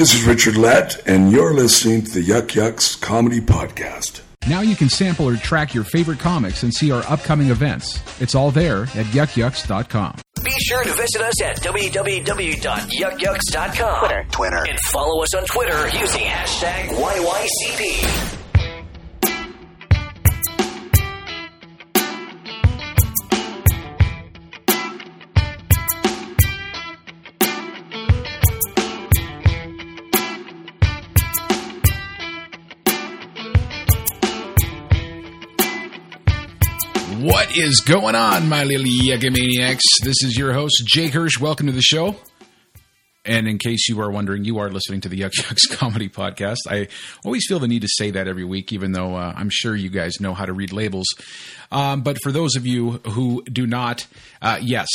This is Richard Lett, and you're listening to the Yuk Yuk's Comedy Podcast. Now you can sample or track your favorite comics and see our upcoming events. It's all there at yukyuks.com. Be sure to visit us at www.yukyuks.com. Twitter. Twitter. And follow us on Twitter using hashtag YYCP. Is going on, my little Yuckamaniacs? This is your host, Jake Hirsch. Welcome to the show. And in case you are wondering, you are listening to the Yuk Yuk's Comedy Podcast. I always feel the need to say that every week, even though uh, I'm sure you guys know how to read labels. Um, but for those of you who do not, uh, yes,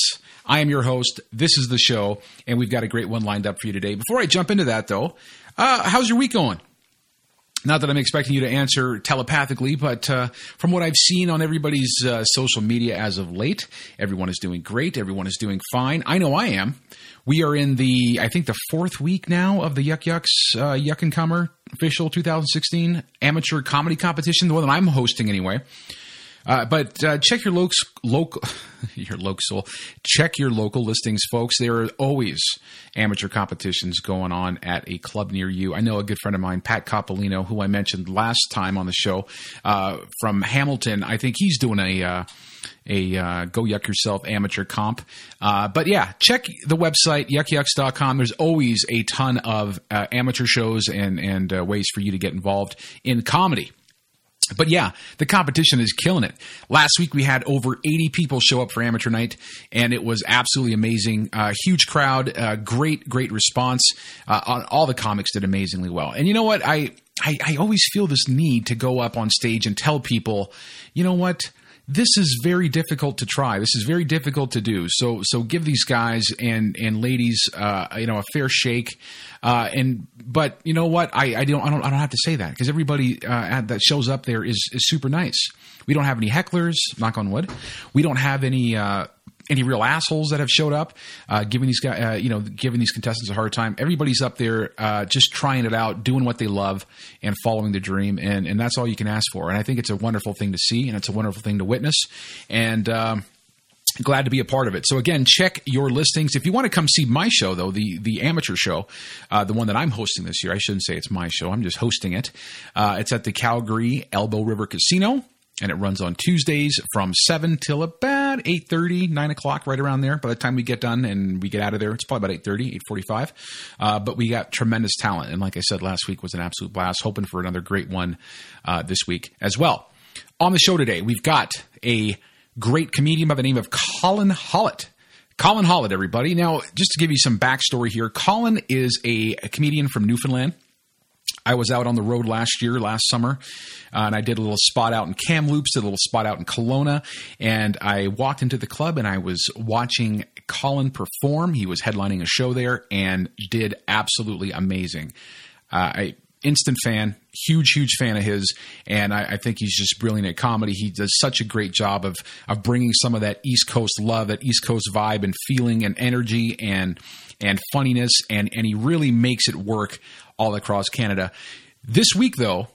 I am your host. This is the show, and we've got a great one lined up for you today. Before I jump into that, though, uh, how's your week going? Not that I'm expecting you to answer telepathically, but uh, from what I've seen on everybody's uh, social media as of late, everyone is doing great. Everyone is doing fine. I know I am. We are in the, I think, the fourth week now of the Yuk Yuk's uh, Yuck and Comer official 2016 amateur comedy competition, the one that I'm hosting anyway. Uh, but uh, check your local, your local, check your local listings, folks. There are always amateur competitions going on at a club near you. I know a good friend of mine, Pat Coppolino, who I mentioned last time on the show, uh, from Hamilton. I think he's doing a uh, a uh, go yuck yourself amateur comp. Uh, but yeah, check the website yukyuks.com. There's always a ton of uh, amateur shows and and uh, ways for you to get involved in comedy. But yeah, the competition is killing it. Last week we had over 80 people show up for amateur night, and it was absolutely amazing. Uh, huge crowd, uh, great, great response. Uh, all the comics did amazingly well. And you know what? I, I, I always feel this need to go up on stage and tell people, you know what? This is very difficult to try. This is very difficult to do. So so give these guys and and ladies uh, you know a fair shake. Uh, and but you know what I, I don't I don't I don't have to say that because everybody uh, that shows up there is is super nice. We don't have any hecklers. Knock on wood. We don't have any uh, any real assholes that have showed up, uh, giving these guys, uh, you know, giving these contestants a hard time. Everybody's up there uh, just trying it out, doing what they love, and following the dream, and and that's all you can ask for. And I think it's a wonderful thing to see, and it's a wonderful thing to witness, and. Um, glad to be a part of it. So again, check your listings. If you want to come see my show, though the the amateur show, uh, the one that I'm hosting this year, I shouldn't say it's my show. I'm just hosting it. Uh, it's at the Calgary Elbow River Casino and it runs on Tuesdays from 7 till about 8.30, 9 o'clock, right around there. By the time we get done and we get out of there, it's probably about 8.30, 8.45. Uh, but we got tremendous talent. And like I said, last week was an absolute blast. Hoping for another great one uh, this week as well. On the show today, we've got a great comedian by the name of Colin Hollett. Colin Hollett, everybody. Now, just to give you some backstory here, Colin is a, a comedian from Newfoundland. I was out on the road last year, last summer, uh, and I did a little spot out in Kamloops, did a little spot out in Kelowna, and I walked into the club and I was watching Colin perform. He was headlining a show there and did absolutely amazing. Uh, I instant fan, huge, huge fan of his, and I, I, think he's just brilliant at comedy. He does such a great job of of bringing some of that East Coast love, that East Coast vibe, and feeling, and energy, and and funniness, and and he really makes it work all across Canada. This week, though,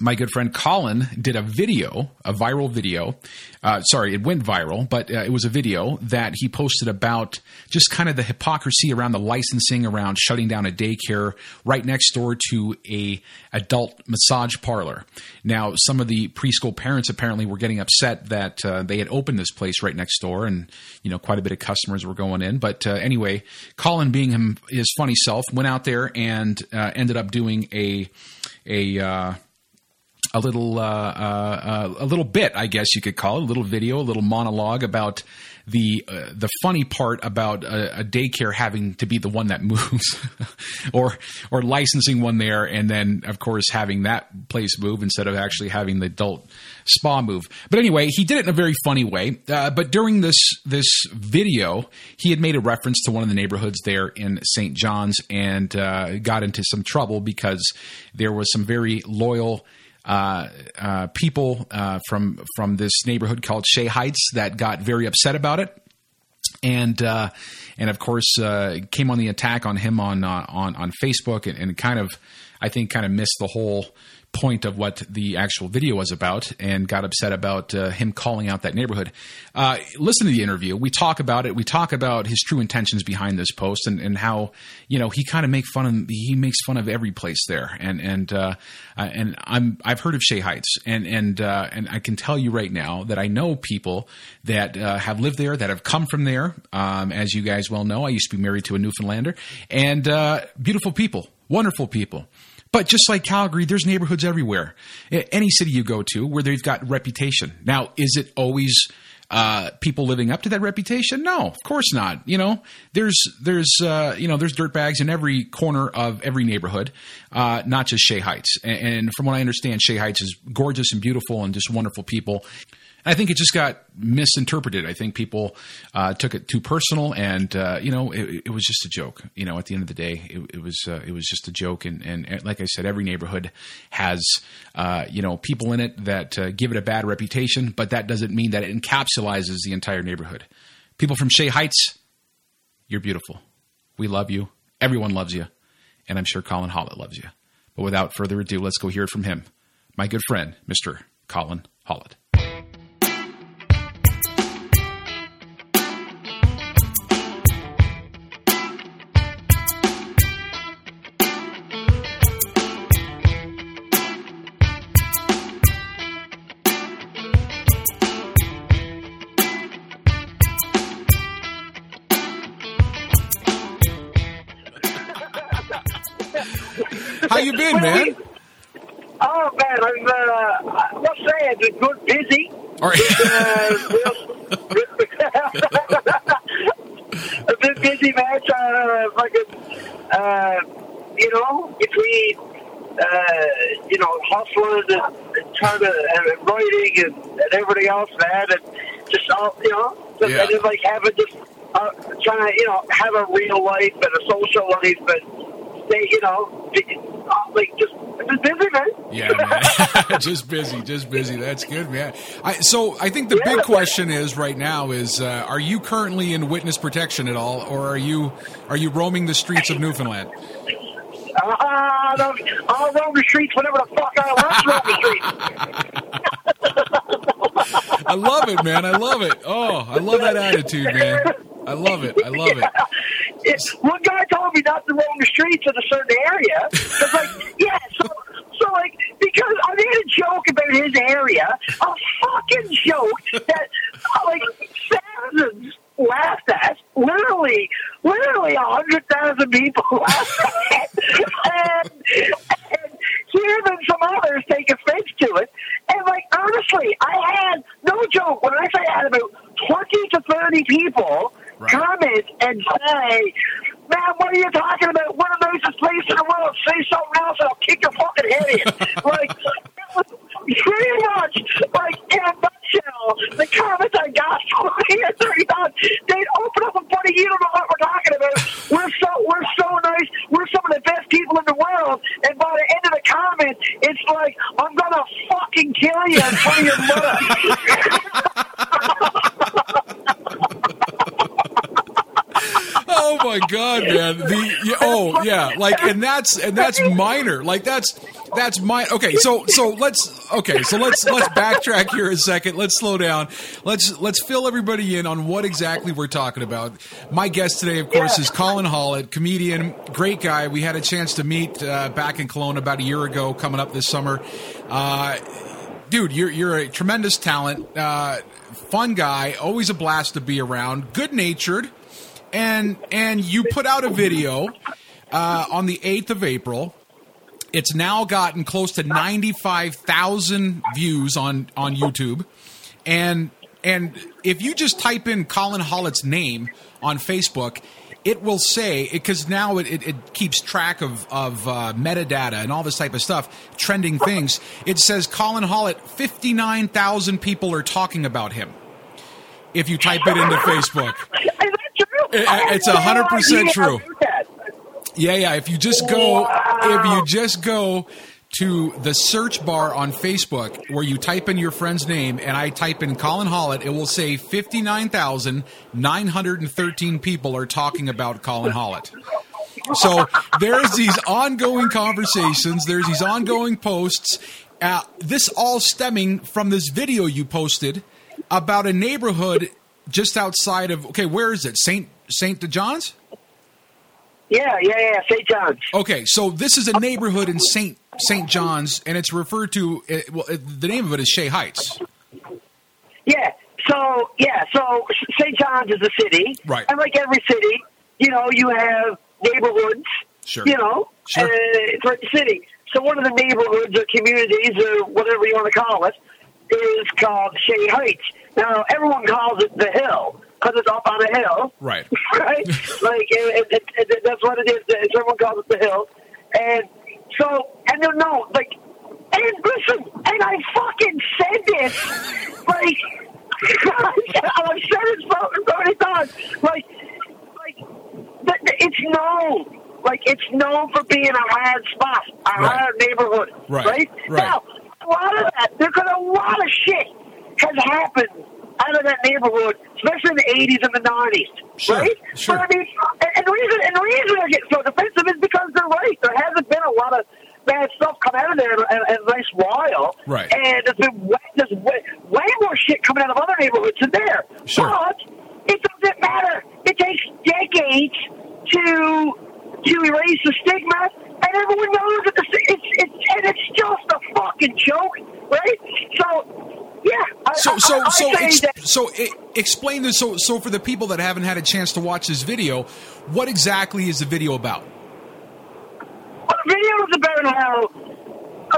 my good friend Colin did a video, a viral video. Uh, sorry, it went viral, but uh, it was a video that he posted about just kind of the hypocrisy around the licensing around shutting down a daycare right next door to a adult massage parlor. Now, some of the preschool parents apparently were getting upset that uh, they had opened this place right next door, and you know quite a bit of customers were going in. But uh, anyway, Colin, being him his funny self, went out there and uh, ended up doing a a uh, a little uh, uh, uh, a little bit, I guess you could call it, a little video, a little monologue about the uh, the funny part about a, a, daycare having to be the one that moves, or or licensing one there, and then of course having that place move instead of actually having the adult spa move. But anyway, he did it in a very funny way. Uh, but during this this video, he had made a reference to one of the neighborhoods there in St. John's and uh, got into some trouble because there was some very loyal people uh, from from this neighborhood called Shea Heights that got very upset about it. and uh, and of course uh, came on the attack on him on uh, on on Facebook and, and kind of I think kind of missed the whole point of what the actual video was about and got upset about uh, him calling out that neighborhood. Uh, listen to the interview. We talk about it. We talk about his true intentions behind this post and, and how you know he kind of make fun of he makes fun of every place there. And and uh, and I'm I've heard of Shea Heights and and uh, and I can tell you right now that I know people that uh, have lived there that have come from there. Um, as you guys well know, I used to be married to a Newfoundlander and uh, beautiful people, wonderful people. But just like Calgary, there's neighborhoods everywhere. Any city you go to where they've got reputation. Now, is it always uh, people living up to that reputation? No, of course not. You know, there's there's uh, you know there's dirt bags in every corner of every neighborhood, uh, not just Shea Heights. And, and from what I understand, Shea Heights is gorgeous and beautiful and just wonderful people. I think it just got misinterpreted. I think people uh, took it too personal, and uh, you know, it, it, was just a joke. You know, at the end of the day, it, it was uh, it was just a joke. And, and, and, like I said, every neighborhood has uh, you know people in it that uh, give it a bad reputation, but that doesn't mean that it encapsulizes the entire neighborhood. People from Shea Heights, you're beautiful. We love you. Everyone loves you, and I'm sure Colin Hollett loves you. But without further ado, let's go hear it from him, my good friend, Mr. Colin Hollett. Everything and just all you know, just, Yeah. and then like having just uh, trying to you know have a real life and a social life and stay, you know, be- uh, like just just busy, man. Yeah, man. just busy, just busy. That's good, man. I, so I think the Yeah. big question is right now is: uh, Are you currently in witness protection at all, or are you are you roaming the streets of Newfoundland? Uh, I'll, I'll roam the streets whenever the fuck I want to roam the streets. I love it, man. I love it. Oh, I love that attitude, man. I love it. I love it. One guy told me not to roam the streets of a certain area. It's like, yeah, so, so like, because I made a joke about his area, a fucking joke that, uh, like, thousands laughed at. Literally, literally a hundred thousand people laughed at. And, and then some others take offense to it. And like honestly, I had joke when I say I had about twenty to thirty people Right. comment and say, "Man, what are you talking about? We're the nicest place in the world. Say something else, and I'll kick your fucking head in." like was pretty much like in a nutshell the comments I got from here thirty times. They'd open up and you don't know what we're talking about. We're so we're so nice. We're some of the best people in the world. And by the end of the comment, it's like I'm gonna fucking kill you of your mother. Oh my god, man! The oh yeah, like and that's and that's minor. Like that's that's my okay. So so let's okay. So let's let's backtrack here a second. Let's slow down. Let's let's fill everybody in on what exactly we're talking about. My guest today, of course, is Colin Hollett, comedian, great guy. We had a chance to meet uh, back in Kelowna about a year ago, coming up this summer. Uh, dude, you're you're a tremendous talent, uh, fun guy, always a blast to be around, good natured, and and you put out a video uh, on the eighth of April. It's now gotten close to ninety five thousand views on on YouTube, and and if you just type in Colin Hollett's name on Facebook. It will say because now it, it, it keeps track of of uh, metadata and all this type of stuff, trending things. It says Colin Hollett, fifty nine thousand people are talking about him. If you type it into Facebook? It- it's no 100% true. Yeah, yeah. If you just go, Wow. if you just go to the search bar on Facebook where you type in your friend's name and I type in Colin Hollett, it will say 59,913 people are talking about Colin Hollett. So there's these ongoing conversations, there's these ongoing posts. Uh, this all stemming from this video you posted about a neighborhood just outside of okay, where is it? Saint Saint John's? Yeah, yeah, yeah. St. John's. Okay, so this is a neighborhood in Saint Saint John's, and it's referred to. uh, Well, uh, the name of it is Shea Heights. Yeah. So yeah. So St. John's is a city, Right. And like every city, you know, you have neighborhoods. Sure. You know, Sure. uh, it's like the city. So one of the neighborhoods or communities or whatever you want to call it is called Shea Heights. Now everyone calls it the Hill because it's off on a hill. Right. right? like it, it, it, that's what it is. Everyone calls it the hill, and so and then no, like, and listen, and I fucking said this, like, I've said it so, many times, like, like it's known. Like it's known for being a hard spot, a Right. hard neighborhood, Right. right? Right. Now, a lot of that, there's been a lot of shit has happened out of that neighborhood, especially in the 80s and the 90s, Sure, right? sure. But I mean, and, and the reason and the reason they're getting so defensive is because they're right. There hasn't been a lot of bad stuff come out of there in, in, in a nice while, Right. And there's been way, there's way, way more shit coming out of other neighborhoods than there. Sure. But it doesn't matter. It takes decades to to erase the stigma, and everyone knows that the, it's it's and it's just a fucking joke, right? So, yeah. I, So so I, I so say ex- that- so explain this. So so for the people that haven't had a chance to watch this video, what exactly is the video about? Well, the video is about how.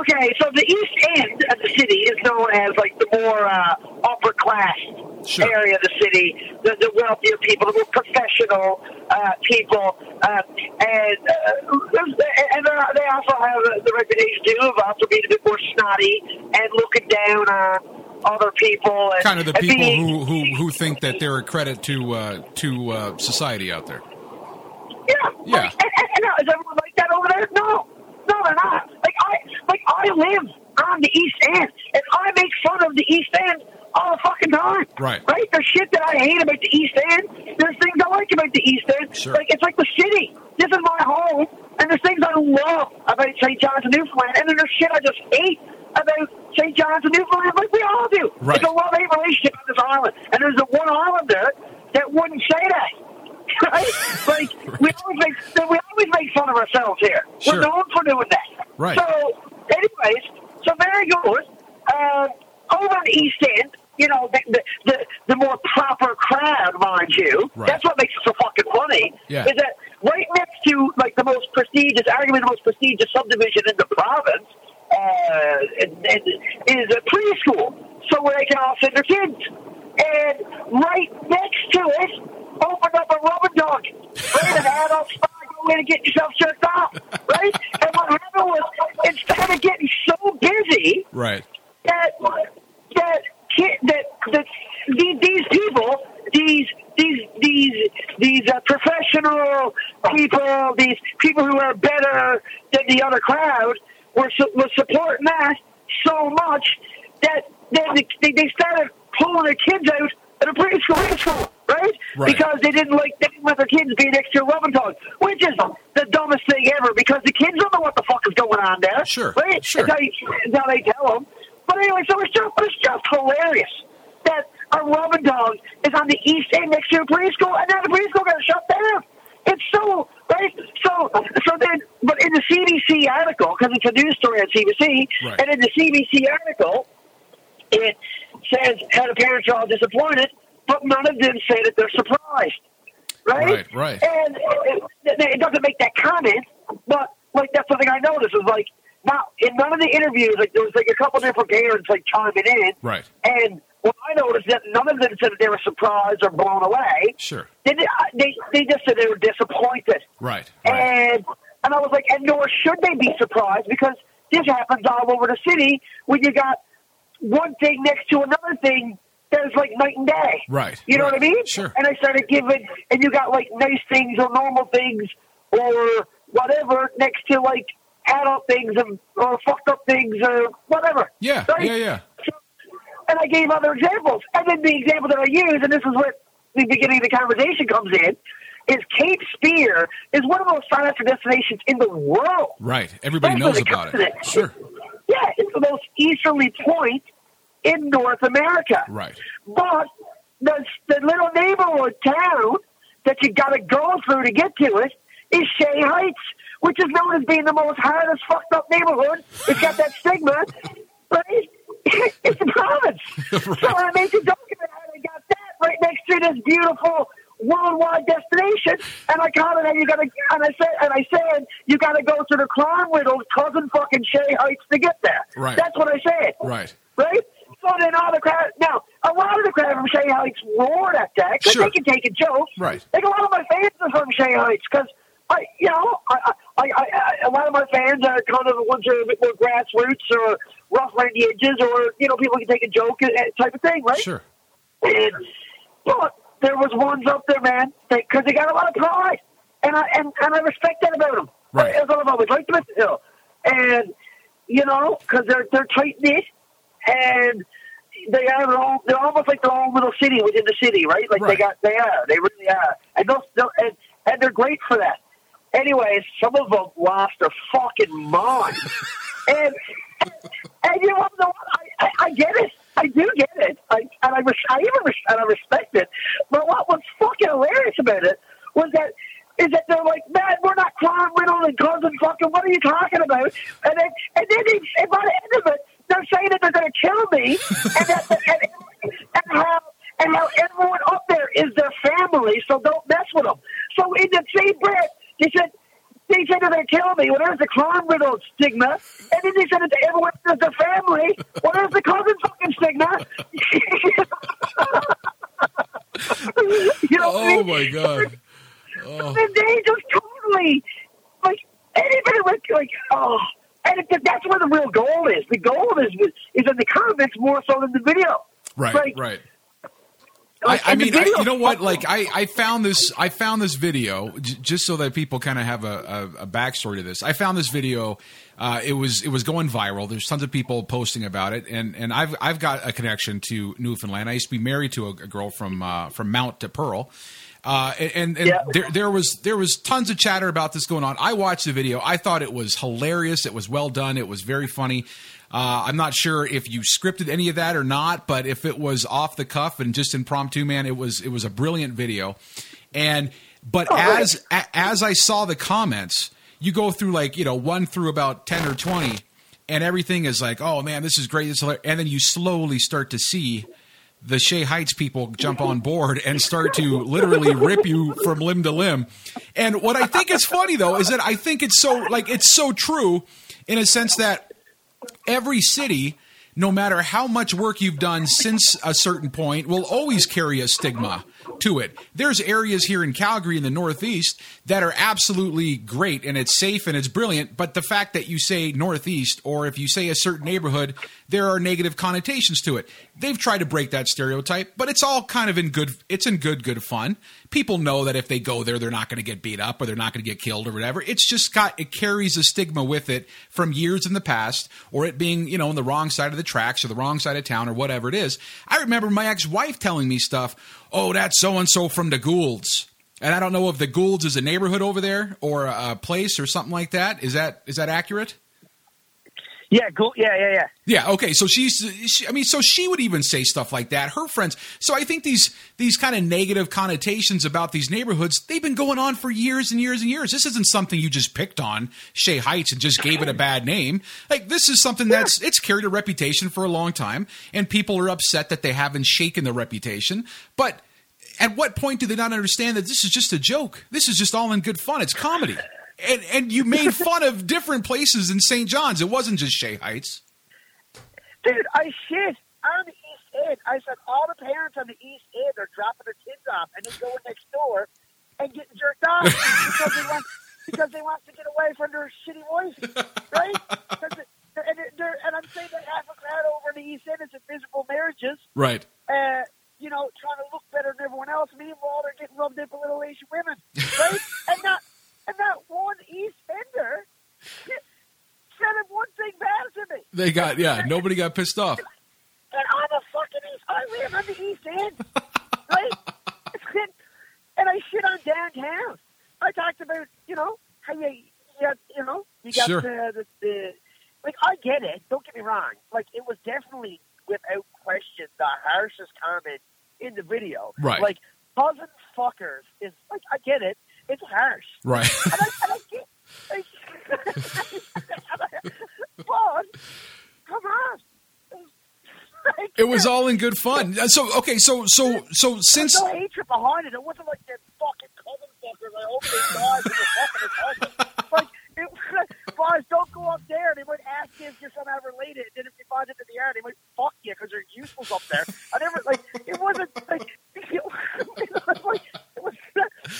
Okay, so the east end of the city is known as like the more uh, upper class Sure. area of the city, the, the wealthier people, the more professional uh, people, uh, and uh, and they also have the reputation too of also being a bit more snotty and looking down on other people. And, Kind of the people being- who, who who think that they're a credit to uh, to uh, society out there. Yeah. Yeah. Like, and, and, and is everyone like that over there? No. No, they're not. Like I, like I live on the East End, and I make fun of the East End all the fucking time. Right. Right. There's shit that I hate about the East End. There's things I like about the East End. Sure. Like it's like the city. This is my home, and there's things I love about St. John's and Newfoundland, and then there's shit I just hate about St. John's and Newfoundland, like we all do. Right. It's a love hate relationship on this island, and there's the one islander that wouldn't say that. Right? Like we always make we always make fun of ourselves here. Sure. We're known for doing that. Right. So, anyways, so very good. Um, over on the East End, you know, the the, the, the more proper crowd, mind you. Right. That's what makes it so fucking funny. Yeah. Is that right next to like the most prestigious, arguably the most prestigious subdivision in the province, uh, is a preschool, so where they can all send their kids. And right next to it, open up a rubber dog, right? An adult spot, go in and get yourself jerked off, right? And what happened was, instead of getting so busy Right. that that that that these, these people, these these these these uh, professional people, these people who are better than the other crowd, were were supporting that so much that then they, they started pulling their kids out at a preschool, preschool, right? Right. Because they didn't like they didn't let their kids be next to a rubbing dog, which is the dumbest thing ever. Because the kids don't know what the fuck is going on there, Sure, right? sure. That's how, you, that's how they tell them. But anyway, so it's just, it's just hilarious that a rubbing dog is on the east end next to a preschool, and now the preschool got shut down. It's so right. So, so then, but in the CBC article, because it's a news story on CBC, Right. and in the CBC article, it says how the parents are all disappointed, but none of them say that they're surprised. Right? Right, right. And it, it, doesn't make that comment, but like that's something I noticed is like now in none of the interviews, like there was like a couple different parents like chiming in, Right. and what I noticed that none of them said that they were surprised or blown away. Sure. They they they just said they were disappointed. Right. Right. And and I was like, and nor should they be surprised because this happens all over the city when you got one thing next to another thing that's like night and day. Right, You know right. what I mean? Sure. And I started giving, and you got like nice things or normal things or whatever next to like adult things and, or fucked up things or whatever. Yeah, Right? yeah, yeah. So, and I gave other examples. And then the example that I use, and this is where the beginning of the conversation comes in, is Cape Spear is one of the most sought after destinations in the world. Right. Everybody knows about it. continent- Sure. Yeah, it's the most easterly point in North America. Right. But the, the little neighborhood town that you got to go through to get to it is Shea Heights, which is known as being the most hardest fucked up neighborhood. It's got that stigma, but it's, it's a province. So I made the about how they got that right next to this beautiful worldwide destination, and I. And you got to, and I said, and I said, you got to go to the Clown Widows, cousin fucking Shea Heights to get there. Right. That's what I said Right. right? So then all the crowd. Now, a lot of the crowd from Shea Heights roared at that because Sure. they can take a joke. Right. Like a lot of my fans are from Shea Heights because. I, you know, I, I, I, a lot of my fans are kind of the ones who are a bit more grassroots or rough around the edges, or you know, people can take a joke uh, type of thing, right? Sure. And, but there was ones up there, man, because they got a lot of pride, and I and, and I respect that about them. Right. As I've always liked the hill, and you know, because they're they're tight knit, and they are their own, they're almost like their own little city within the city, right? Like Right. they got they are, they really are, and those and and they're great for that. Anyways, some of them lost their fucking mind, and and you know what? I, I, I get it. I do get it. I, and I, res- I even res- and I respect it. But what was fucking hilarious about it was that is that they're like, man, we're not Clown Riddle and cousin fucking. What are you talking about? And then and then they, and by the end of it, they're saying that they're going to kill me, and that and, and how and how everyone up there is their family, so don't mess with them. So in the same breath, they said. They said they're going to kill me. Well, there's the clown riddle stigma. And then they said it to everyone as the family. Well, there's the cousin fucking stigma. you know what I Oh mean? my god. Oh. And they just totally, like, anybody like, like, oh. And it, that's where the real goal is. The goal is is in the comments more so than the video. Right. Like, right. I, I mean, I, you know what? Like, I, I found this. I found this video j- just so that people kind of have a, a, a backstory to this. I found this video. Uh, it was it was going viral. There's tons of people posting about it, and and I've I've got a connection to Newfoundland. I used to be married to a, a girl from uh, from Mount to Pearl. Uh, and and Yeah. there, there was there was tons of chatter about this going on. I watched the video. I thought it was hilarious. It was well done. It was very funny. Uh, I'm not sure if you scripted any of that or not, but if it was off the cuff and just impromptu, man, it was it was a brilliant video. And but right. as a, as I saw the comments, you go through like you know one through about ten or twenty, and everything is like, oh man, this is great, this is and then you slowly start to see the Shea Heights people jump on board and start to literally rip you from limb to limb. And what I think is funny though is that I think it's so like it's so true in a sense that every city no matter how much work you've done since a certain point will always carry a stigma to it. There's areas here in Calgary in the Northeast that are absolutely great and it's safe and it's brilliant, but the fact that you say Northeast or if you say a certain neighborhood, there are negative connotations to it. They've tried to break that stereotype, but it's all kind of in good it's in good good fun. People know that if they go there they're not going to get beat up or they're not going to get killed or whatever. It's just got it carries a stigma with it from years in the past or it being, you know, on the wrong side of the tracks or the wrong side of town or whatever it is. I remember my ex-wife telling me stuff, "Oh, that's so and so from the Goulds." And I don't know if the Goulds is a neighborhood over there or a place or something like that. Is that is that accurate? Yeah, cool. Yeah, yeah, yeah. Yeah. Okay. So she's. She, I mean, so she would even say stuff like that. Her friends. So I think these these kind of negative connotations about these neighborhoods they've been going on for years and years and years. This isn't something you just picked on Shea Heights and just gave it a bad name. Like this is something that's it's carried a reputation for a long time, and people are upset that they haven't shaken the reputation. But at what point do they not understand that this is just a joke? This is just all in good fun. It's comedy. And, and you made fun of different places in St. John's. It wasn't just Shea Heights. Dude, I shit on the East End. I said all the parents on the East End are dropping their kids off and then going next door and getting jerked off because they want because they want to get away from their shitty wife, right? and, and I'm saying that half a crowd over in the East End is in miserable marriages, Right. uh, you know, trying to look better than everyone else. Meanwhile, they're getting rubbed in by little Asian women, right? and not and not one East Ender They got yeah. Nobody got pissed off. and I'm a fucking East. I live on the East End, right? and I shit on downtown. I talked about, you know, how you, you, you know, you got Sure. the, the, the, like, I get it. Don't get me wrong. Like, it was definitely, without question, the harshest comment in the video. Right. Like, cousin fuckers is, like, I get it. It's harsh. Right. And I, and I get, like, but, come on. Like, It was all in good fun. Uh, So okay, so so so since There's no hatred behind it. It wasn't like that fucking cousin fuckers. I hope they die for the fucking cousin. Like, it, guys, don't go up there. They might ask you if you're somehow related. Then if you find it in the air, they might fuck you because they're useless up there. I never like. It wasn't like. It was like it was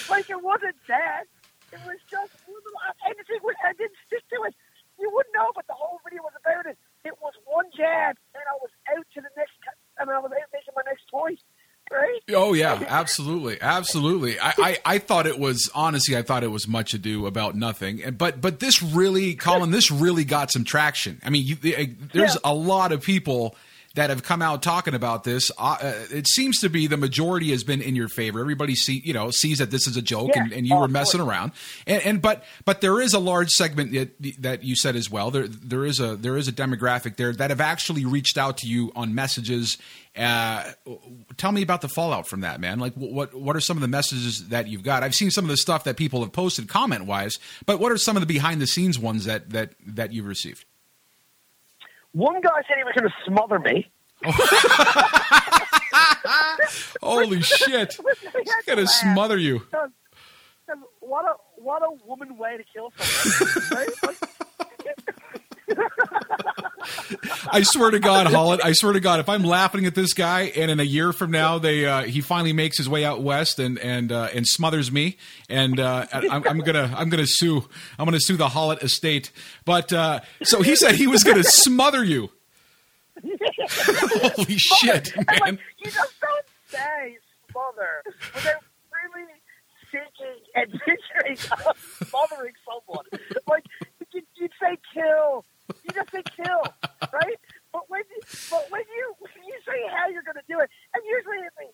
like it wasn't that. It was just. And the thing was, I didn't stick to it. You wouldn't know, but the whole video was about it. It was one jab, and I was out to the next. And I was out making my next choice. Right? Oh yeah, absolutely, absolutely. I, I, I thought it was honestly, I thought it was much ado about nothing. And but but this really, Colin, this really got some traction. I mean, you, eh, there's Yeah. a lot of people that have come out talking about this. Uh, uh, it seems to be the majority has been in your favor. Everybody see you know sees that this is a joke, Yeah. and, and you Oh, were messing around. And, and but but there is a large segment that, that you said as well. There there is a there is a demographic there that have actually reached out to you on messages. Uh, tell me about the fallout from that, man. Like, what what are some of the messages that you've got? I've seen some of the stuff that people have posted comment wise, but what are some of the behind the scenes ones that that that you've received? One guy said he was going to smother me. Holy shit! He's gonna smother you. What a what a woman way to kill someone. I swear to God, Holland. I swear to God, if I'm laughing at this guy, and in a year from now, they uh, he finally makes his way out west and and uh, and smothers me, and uh, I'm, I'm gonna I'm gonna sue I'm gonna sue the Hollett estate. But uh, so he said he was gonna smother you. Holy shit, man! like, you just don't say smother without really thinking and picturing of smothering someone. Like you, you'd say kill. You just say kill, right? But when you, but when you when you say how you're going to do it, and usually it's a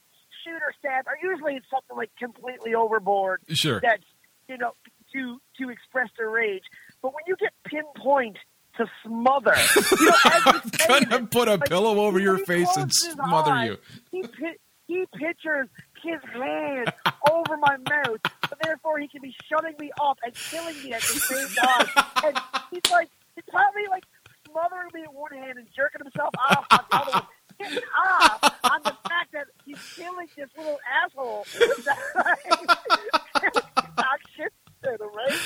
shoot or stab, or usually it's something like completely overboard. Sure. That's you know to to express their rage. But when you get pinpoint to smother, you know, say Gonna put a like, pillow over your face and smother eyes. you. He pi- he pictures his hand over my mouth, so therefore he can be shutting me up and killing me at the same time. And he's like, he's probably like smothering me in one hand and jerking himself off on the other one. Getting off on the fact that he's killing this little asshole. Talk shit to right?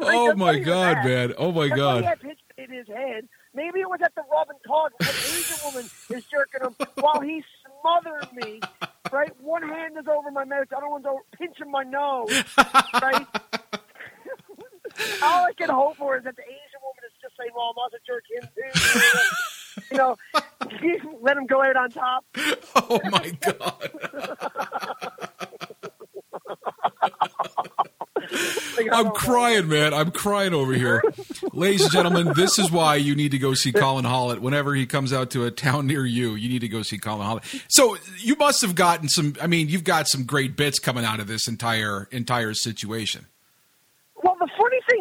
Oh my God, man! Oh my God! he had pictured in his head. Maybe it was at the Robin Todd when an Asian woman is jerking him while he's smothering me. Right, one hand is over my mouth, the other one's over pinching my nose. Right. All I can hope for is that the Asian woman is just saying, "Well, I must have jerked him too." You know, let him go out on top. Oh my God! I'm crying, man. I'm crying over here. Ladies and gentlemen, this is why you need to go see Colin Hollett. Whenever he comes out to a town near you, you need to go see Colin Hollett. So you must have gotten some. I mean, you've got some great bits coming out of this entire entire situation.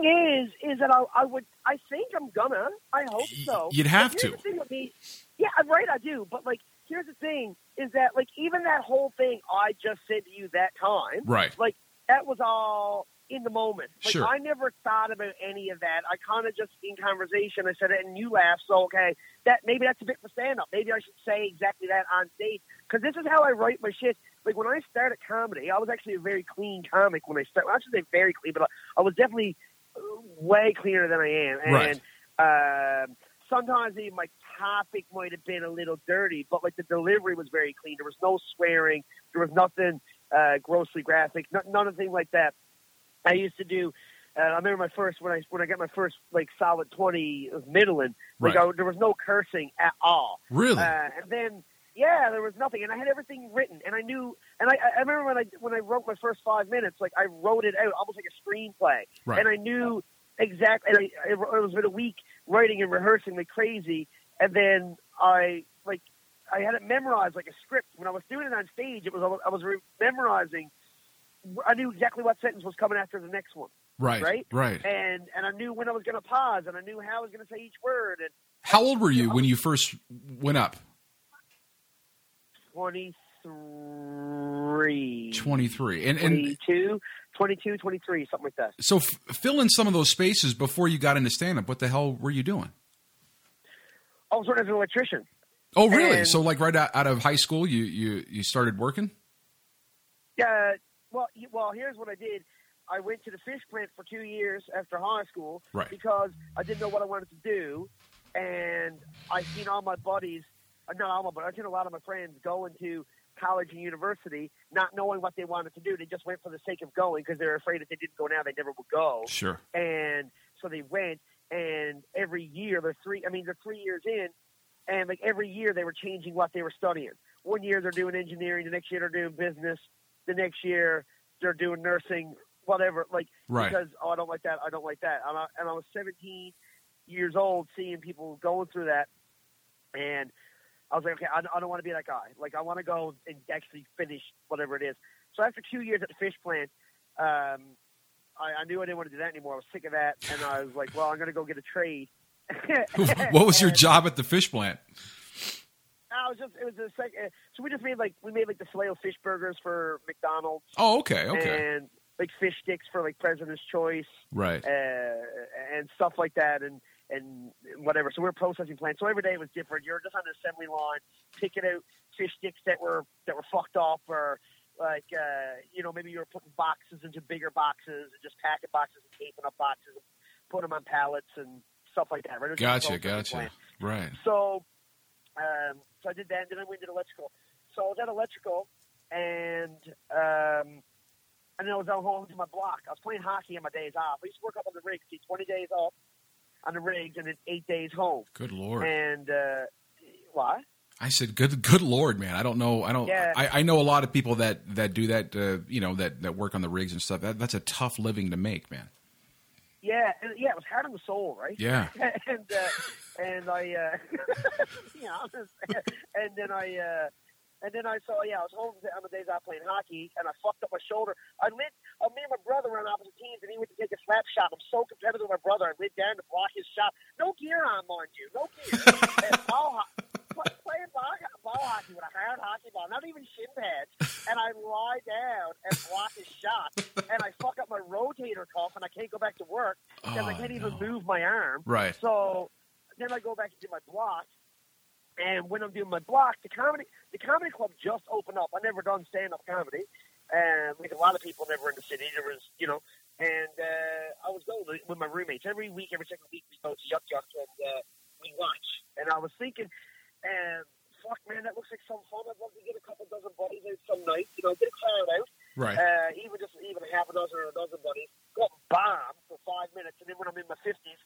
Well, the funny thing is, is that I, I would, I think I'm gonna. I hope so. You'd have to. The thing with me, yeah, I'm right. I do, but like, here's the thing: is that like even that whole thing I just said to you that time, Right. Like that was all in the moment. Like, Sure. I never thought about any of that. I kind of just in conversation, I said it, and you laughed. So okay, that maybe that's a bit for stand up. Maybe I should say exactly that on stage because this is how I write my shit. Like when I started comedy, I was actually a very clean comic when I started. Well, I should say very clean, but I, I was definitely uh, way cleaner than I am. And Right. um, sometimes even my topic might have been a little dirty, but like the delivery was very clean. There was no swearing. There was nothing uh, grossly graphic. No, none of thing like that. I used to do. Uh, I remember my first when I when I got my first like solid twenty of middling. Like Right. I, there was no cursing at all. Really? Uh, and then yeah, there was nothing, and I had everything written, and I knew. And I, I remember when I when I wrote my first five minutes, like I wrote it out almost like a screenplay, Right. and I knew exactly. And I, it, was been a week writing and rehearsing like crazy, and then I like I had it memorized like a script. When I was doing it on stage, it was I was re- memorizing. I knew exactly what sentence was coming after the next one, Right. right? Right. And and I knew when I was going to pause, and I knew how I was going to say each word. And How old were you when you first went up? Twenty three, 23. And and 22, 22, 23, something like that. so f- fill in some of those spaces before you got into stand up. What the hell were you doing? I was working as an electrician. Oh, really? And- so like right out, out of high school you you you started working? Yeah. Well, well, here's what I did. I went to the fish plant for two years after high school Right. because I didn't know what I wanted to do, and I seen all my buddies, not all my but I've seen a lot of my friends going to college and university, not knowing what they wanted to do. They just went for the sake of going because they're afraid if they didn't go now, they never would go. Sure. And so they went, and every year they're three. I mean, they're three years in, and like every year they were changing what they were studying. One year they're doing engineering, the next year they're doing business, the next year they're doing nursing, whatever. Like Right. because oh, I don't like that, I don't like that. And I, and I was 17 years old, seeing people going through that, and I was like, okay, I, I don't want to be that guy. Like I want to go and actually finish whatever it is. So after two years at the fish plant, um, I, I knew I didn't want to do that anymore. I was sick of that, and I was like, well, I'm going to go get a trade. what was your job at the fish plant? I was just it was a sec- uh, so we just made like we made like the filet fish burgers for McDonald's Oh, okay, okay. and like fish sticks for like President's Choice Right. uh, and stuff like that and and whatever. So we're processing plants. So every day was different. You're just on the assembly line picking out fish sticks that were that were fucked up or like uh, you know maybe you were putting boxes into bigger boxes and just packing boxes and taping up boxes and putting them on pallets and stuff like that. Right? It was just a Gotcha, gotcha. plant. Right. So, um, so I did that, and then I went to electrical. So I was at electrical, and um, and then I was at home to my block. I was playing hockey on my days off. I used to work up on the rigs, see twenty days off on the rigs, and then eight days home. Good lord. And uh, what? I said, "Good, good lord, man! I don't know. I don't. Yeah. I, I know a lot of people that that do that. Uh, you know, that that work on the rigs and stuff. That, that's a tough living to make, man. Yeah, yeah, it was hard on the soul, right? Yeah. and uh, and I, uh, yeah, and then I, uh, and then I saw, yeah, I was home on the days I playing hockey, and I fucked up my shoulder. I lit, uh, me and my brother were on opposite teams, and he went to take a slap shot. I'm so competitive with my brother. I lit down to block his shot. No gear on, mind you, no gear. and ball, play- playing ball, ball hockey with a hard hockey ball, not even shin pads. And I lie down and block his shot, and I fuck up my rotator cuff, and I can't go back to work because I Oh, can't even move my arm. Right. So then I go back and do my block. And when I'm doing my block, the comedy the comedy club just opened up. I never done stand up comedy, and like a lot of people never in the city. There was, you know, and uh, I was going with my roommates every week, every second week. We go to Yuk Yuk and uh, we watch. And I was thinking, um, fuck man, that looks like some fun. I'd love to get a couple dozen buddies out some night, you know, get a crowd out Right. uh, even just even half a dozen or a dozen buddies, go up and bomb for five minutes, and then when I'm in my fifties,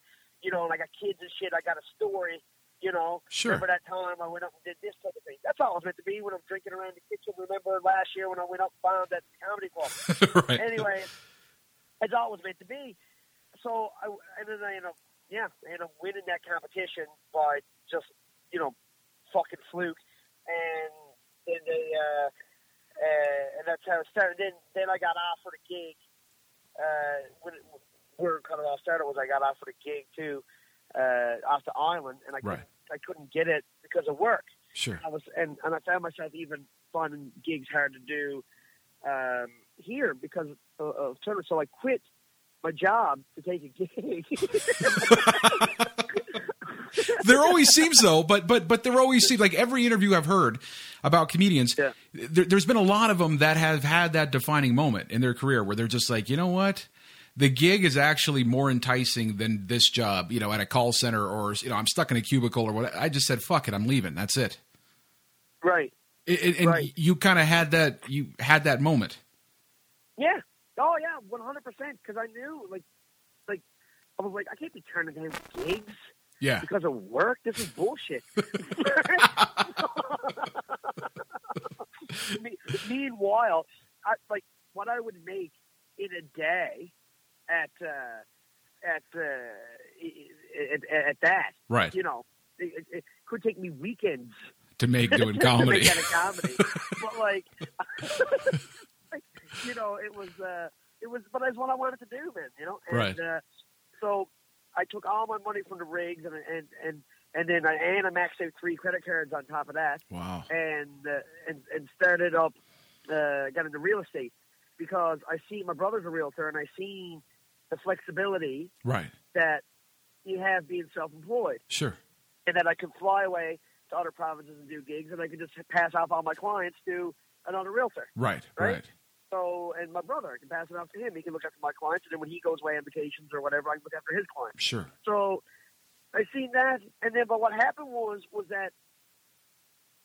you know, and I got kids and shit, I got a story, you know. Sure. Remember that time I went up and did this type of thing? That's all it's meant to be when I'm drinking around the kitchen. Remember last year when I went up and bombed at the comedy club? right. anyway, it's was meant to be. So I and then I end up, yeah, I end up winning that competition by just you know, fucking fluke, and then they, uh, uh, and that's how it started. Then then I got offered a gig. Uh, when it, where it kind of all started was I got offered a gig too, uh, off the island, and I couldn't, I couldn't get it because of work. Sure. I was and, and I found myself even finding gigs hard to do um, here because of, of tournaments. So I quit my job to take a gig. there always seems though, but but but there always seems like every interview I've heard about comedians, Yeah. there, there's been a lot of them that have had that defining moment in their career where they're just like, you know what, the gig is actually more enticing than this job, you know, at a call center or you know, I'm stuck in a cubicle or what. I just said, fuck it, I'm leaving. That's it. right. It- it- and Right. you kind of had that, you had that moment. Yeah. Oh yeah, one hundred percent. Because I knew, like, like I was like, I can't be turning down gigs Yeah. because of work. This is bullshit. Meanwhile, I, like what I would make in a day at uh, at uh, at, at that. Right. You know, it, it, could take me weekends to make doing to comedy. make that a comedy. but like, like, you know, it was uh, it was, but that's what I wanted to do, man. You know, and Right. uh, so I took all my money from the rigs and and and and then I and I maxed out three credit cards on top of that wow. and uh, and and started up uh, got into real estate because I see my brother's a realtor and I seen the flexibility Right. that you have being self-employed Sure. and that I can fly away to other provinces and do gigs and I can just pass off all my clients to another realtor. Right. Right? Right. So and my brother, I can pass it off to him. He can look after my clients, and then when he goes away on vacations or whatever, I can look after his clients. Sure. So I seen that, and then but what happened was was that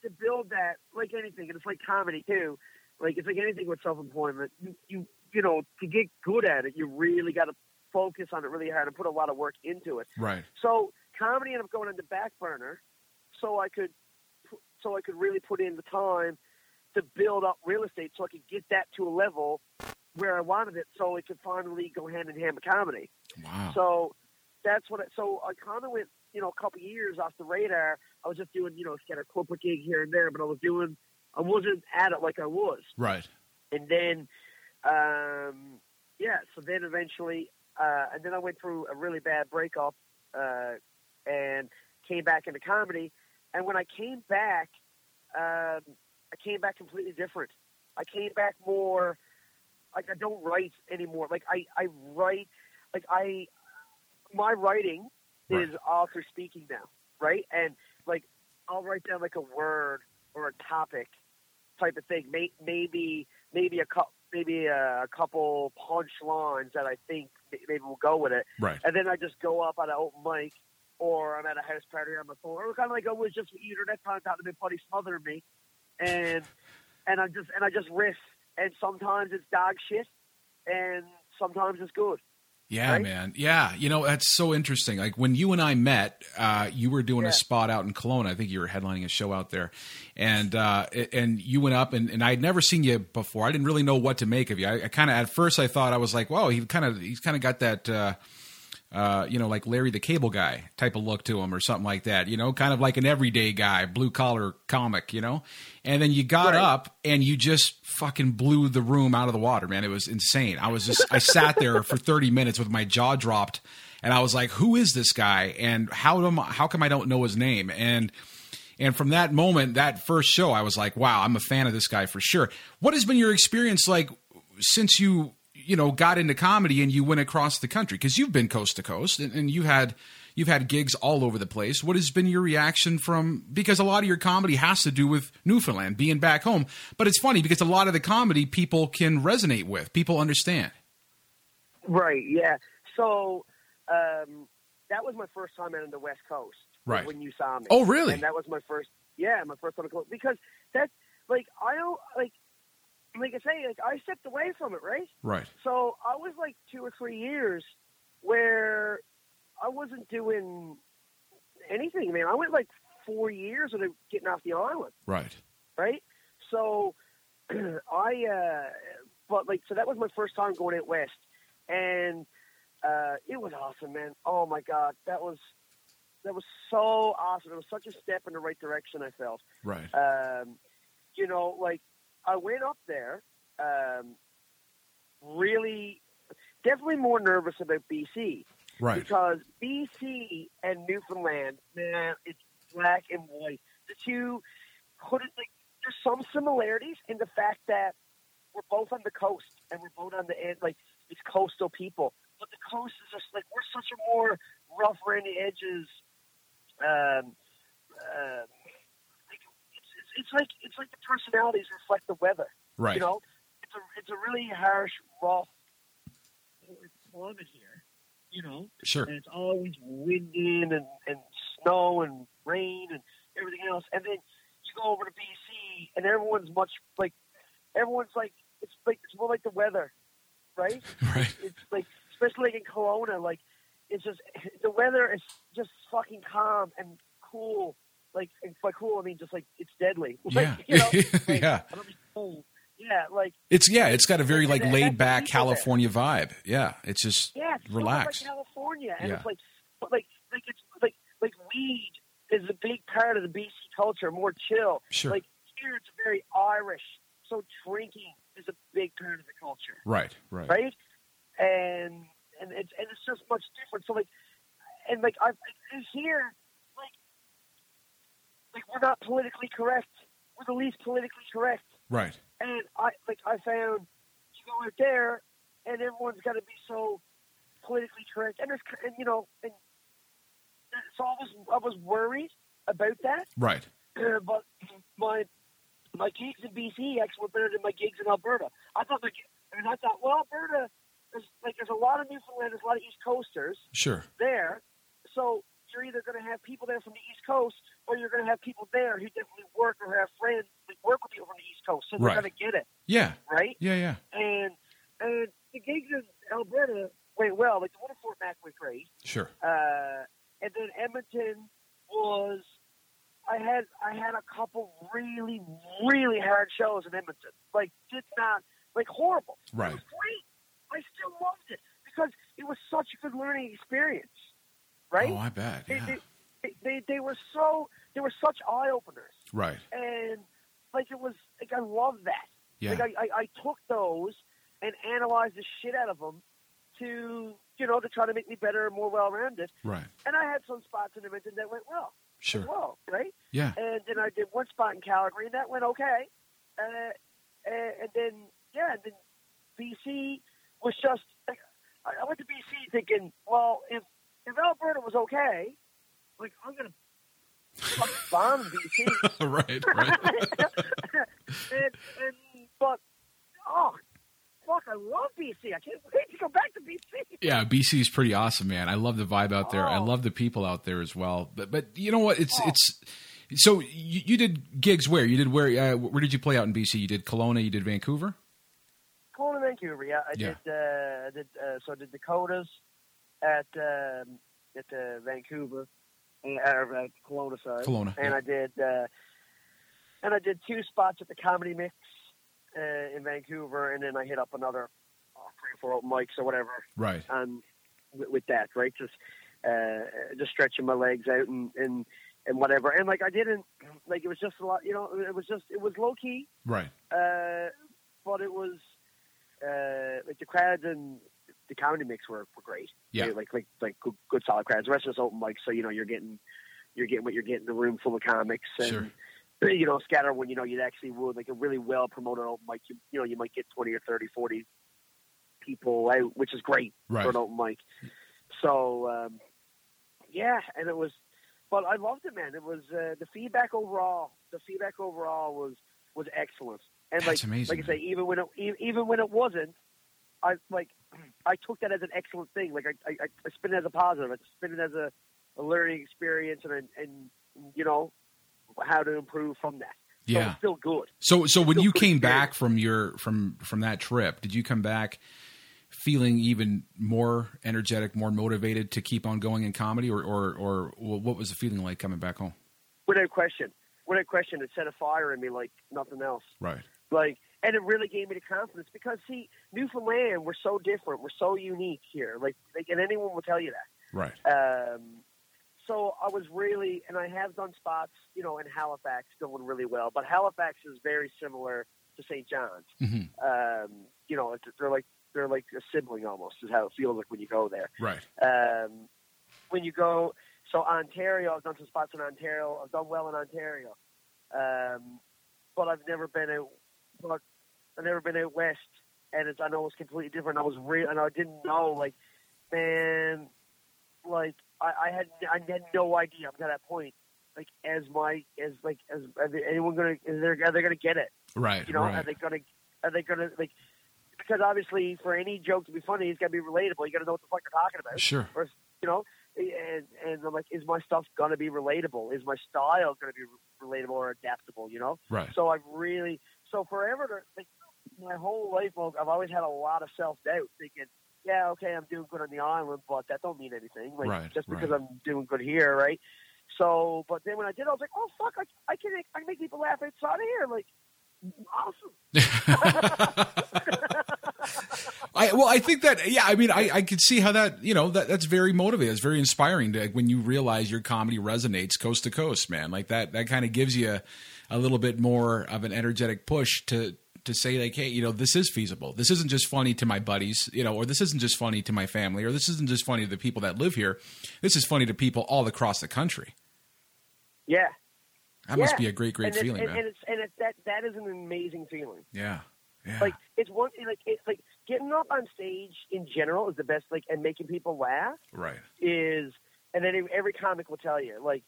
to build that like anything, and it's like comedy too. Like it's like anything with self employment. You, you you know to get good at it, you really got to focus on it really hard and put a lot of work into it. Right. So comedy ended up going on the back burner, so I could so I could really put in the time to build up real estate, so I could get that to a level where I wanted it, so it could finally go hand in hand with comedy. Wow. So that's what. I, so I kind of went, you know, a couple years off the radar. I was just doing, you know, get a corporate gig here and there, but I was doing, I wasn't at it like I was. right. And then, um, yeah. So then eventually, uh, and then I went through a really bad breakup, uh, and came back into comedy. And when I came back, um, I came back completely different. I came back more like I don't write anymore. Like I, I write like I my writing Right. is author speaking now, right? And like I'll write down like a word or a topic type of thing. May, maybe maybe a couple maybe a, a couple punch lines that I think maybe will go with it, Right. and then I just go up on an open mic or I'm at a house party on my phone, or kind of like I was just with you that time out be buddy smothering me, and and I just and I just riff, and sometimes it's dog shit, and sometimes it's good. Yeah, Right? man. Yeah, you know that's so interesting. Like when you and I met, uh, you were doing Yeah. a spot out in Kelowna. I think you were headlining a show out there, and uh, and you went up, and, and I'd never seen you before. I didn't really know what to make of you. I, I kind of at first I thought I was like, whoa, he kind of he's kind of got that. Uh, uh, you know, like Larry the Cable Guy type of look to him, or something like that. You know, kind of like an everyday guy, blue collar comic. You know, and then you got Right. up and you just fucking blew the room out of the water, man. It was insane. I was just, I sat there for thirty minutes with my jaw dropped, and I was like, "Who is this guy? And how am I, how come I don't know his name?" And and from that moment, that first show, I was like, "Wow, I'm a fan of this guy for sure." What has been your experience like since you you know got into comedy and you went across the country because you've been coast to coast and, and you had you've had gigs all over the place what has been your reaction from because a lot of your comedy has to do with newfoundland being back home but it's funny because a lot of the comedy people can resonate with people understand Right. Yeah. So um, that was my first time out on the West Coast. Right. When you saw me. Oh, really? And that was my first. Yeah, my first time because that's like I don't like like I like I stepped away from it right. right So I was like two or three years where I wasn't doing anything. Man, I went like four years without getting off the island right right? So I, uh, but like, so that was my first time going out west, and uh, it was awesome, man. Oh my god, that was that was so awesome. It was such a step in the right direction. I felt, right um, you know, like I went up there, um, really, definitely more nervous about BC right because BC and Newfoundland, man, it's black and white. The two couldn't like. There's some similarities in the fact that we're both on the coast and we're both on the end. Like it's coastal people, but the coast is just like we're such a more rough around the edges. Um, uh, like it's, it's, it's like it's like the personalities reflect the weather. right You know, it's a it's a really harsh, rough climate here. You know, sure and it's always windy and, and snow and rain and everything else. And then you go over to BC, and everyone's much like everyone's like it's like it's more like the weather, right? right It's like especially like in Kelowna, like it's just the weather is just fucking calm and cool. Like and by cool, I mean just like it's deadly. Like, yeah you know, like, yeah I don't mean cold. Yeah, like it's yeah it's got a very like laid back people there. california vibe yeah it's just Yeah, it's relax Like California, and Yeah. it's like, like, like it's like like weed is a big part of the BC culture, more chill. Sure. Like here, it's very Irish, so drinking is a big part of the culture Right, right, right? And and it's and it's just much different. So like, and like I here, like, like we're not politically correct. We're the least politically correct. right. And I like I found you go out there, and everyone's got to be so politically correct. And there's and you know and so I was I was worried about that. Right. but my my gigs in BC actually were better than my gigs in Alberta. I thought like, and I thought, well, Alberta, there's like there's a lot of Newfoundland, there's a lot of East Coasters Sure. there, so you're either going to have people there from the East Coast, or you're going to have people there who definitely work or have friends that work with people from the East Coast, so they're Right. going to get it, Yeah. right? Yeah, yeah. And and the gigs in Alberta went well. Like the one in Fort Mac went great. Sure. Uh, and then Edmonton was I had I had a couple really really hard shows in Edmonton. Like did not like horrible. Right. It was great. I still loved it because it was such a good learning experience. Right? Oh, I bet. they, Yeah. they, they, they they were so they were such eye openers Right. and like it was like I love that. Yeah. Like I, I, I took those and analyzed the shit out of them to you know to try to make me better and more well rounded. Right. And I had some spots in Edmonton that went well, Sure. well, right? Yeah. And then I did one spot in Calgary and that went okay. Uh, and, and then yeah, and then BC was just. I went to BC thinking, well, if if Alberta was okay, like I'm gonna fucking bomb BC. right. Right. and, and but oh fuck, I love BC. I can't wait to go back to BC. Yeah, BC is pretty awesome, man. I love the vibe out there. I Oh. love the people out there as well. But but you know what? It's it's so you, you did gigs where you did where uh, where did you play out in BC? You did Kelowna. You did Vancouver. In Vancouver, yeah. I Yeah. did. Uh, I did uh, so I did Dakotas at um, at uh, Vancouver, and, uh, at Kelowna, sorry. Kelowna, and yeah. I did. Uh, and I did two spots at the Comedy Mix uh, in Vancouver, and then I hit up another uh, three or four open mics or whatever. Right. um, with, with that, right? Just uh, just stretching my legs out and, and and whatever. And like I didn't like it was just a lot, you know. It was just it was low key, Right. uh, but it was uh, like the crowds and the comedy mix were, were great. Yeah. They- like like like good, good solid crowds. The rest of us open mics, so you know you're getting you're getting what you're getting the room full of comics and. Sure. You know, scatter when you know you'd actually would like a really well promoted open mic. You, you know, you might get twenty or 30, 40 people out, which is great Right. for an open mic. So um, yeah, and it was, but I loved it, man. It was uh, the feedback overall. The feedback overall was was excellent, and That's like amazing, like I say, even when it even when it wasn't, I like I took that as an excellent thing. Like I I, I spin it as a positive. I spin it as a, a learning experience, and and you know how to improve from that. So Yeah. it's still good. So so when you came good. back from your from from that trip, did you come back feeling even more energetic, more motivated to keep on going in comedy, or or or what was the feeling like coming back home? Without a question, without a question, it set a fire in me like nothing else. Right. like and it really gave me the confidence because see newfoundland we're so different we're so unique here like, like and anyone will tell you that Right. um, so i was really and i have done spots you know in halifax going really well but halifax is very similar to st john's hmm um, you know they're like they're like a sibling almost is how it feels like when you go there Right. um, when you go, so Ontario, I've done some spots in Ontario. I've done well in Ontario, um, but I've never been out. But I've never been out west, and it's, I know it's completely different. I was real, and I didn't know. Like, man, like I, I had I had no idea up to that point. Like, as my as like as are they- anyone gonna is there are they gonna get it? Right. You know, are they gonna are they gonna like? Because obviously, for any joke to be funny, it's got to be relatable. You got to know what the fuck you're talking about Sure. or you know, and and I'm like, is my stuff gonna be relatable? Is my style gonna be re- relatable or adaptable? You know. Right. So I've really, so forever, to, like my whole life, I've always had a lot of self doubt, thinking, yeah, okay, I'm doing good on the island, but that don't mean anything. Like Right, just because right. I'm doing good here, right? So, but then when I did, I was like, oh fuck, I, I can I can make people laugh outside of here, like. Awesome. I well, I think that yeah. I mean, I I could see how that you know that that's very motivating. It's very inspiring to when you realize your comedy resonates coast to coast, man. Like that that kind of gives you a, a little bit more of an energetic push to to say like, hey, you know, this is feasible. This isn't just funny to my buddies, you know, or this isn't just funny to my family, or this isn't just funny to the people that live here. This is funny to people all across the country. Yeah, That must be a great, great and feeling, and, man. and it's and it's that that is an amazing feeling. yeah, yeah, Like it's one like it's like getting up on stage in general is the best. Like and making people laugh right. is, and then every comic will tell you like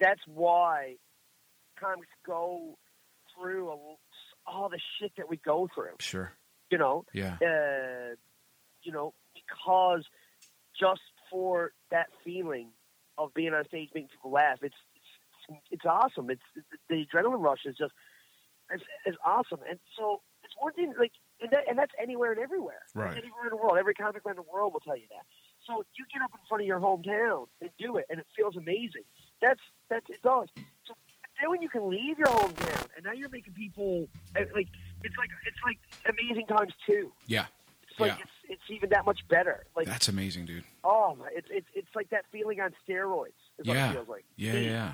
that's why comics go through a, all the shit that we go through. Sure. You know, Yeah. uh, you know, because just for that feeling of being on stage, making people laugh, it's it's, it's awesome. It's the adrenaline rush is just it's, it's awesome, and so it's one thing like, and, that, and that's anywhere and everywhere, Right. Anywhere in the world, every comic around the world will tell you that. So you get up in front of your hometown and do it, and it feels amazing. That's that's it does. So then when you can leave your hometown, and now you're making people uh, like it's like it's like amazing times too. Yeah. It's like Yeah. it's it's even that much better. Like That's amazing, dude. oh, it's it's it's like that feeling on steroids. Is what Yeah. it feels like. Yeah, yeah.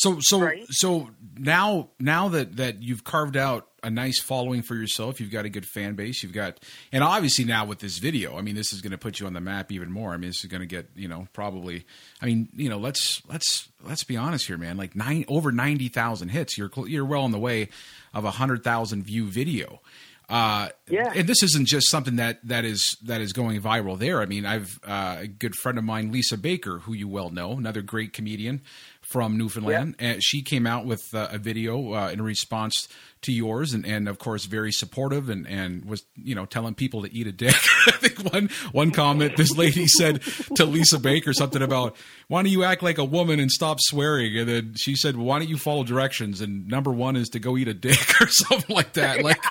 So so Right? so now now that that you've carved out a nice following for yourself, you've got a good fan base, you've got and obviously now with this video, I mean this is going to put you on the map even more. I mean this is going to get, you know, probably I mean, you know, let's let's let's be honest here, man. Like 9 over 90,000 hits. You're you're well on the way of a 100,000 view video. Uh, Yeah. and this isn't just something that that is that is going viral there. I mean, I've uh, a good friend of mine, Lisa Baker, who you well know, another great comedian from Newfoundland, and she came out with uh, a video uh, in response to yours, and, and of course, very supportive, and, and was you know telling people to eat a dick. I think one one comment this lady said to Lisa Baker something about why don't you act like a woman and stop swearing, and then she said, well, why don't you follow directions? And number one is to go eat a dick or something like that, like.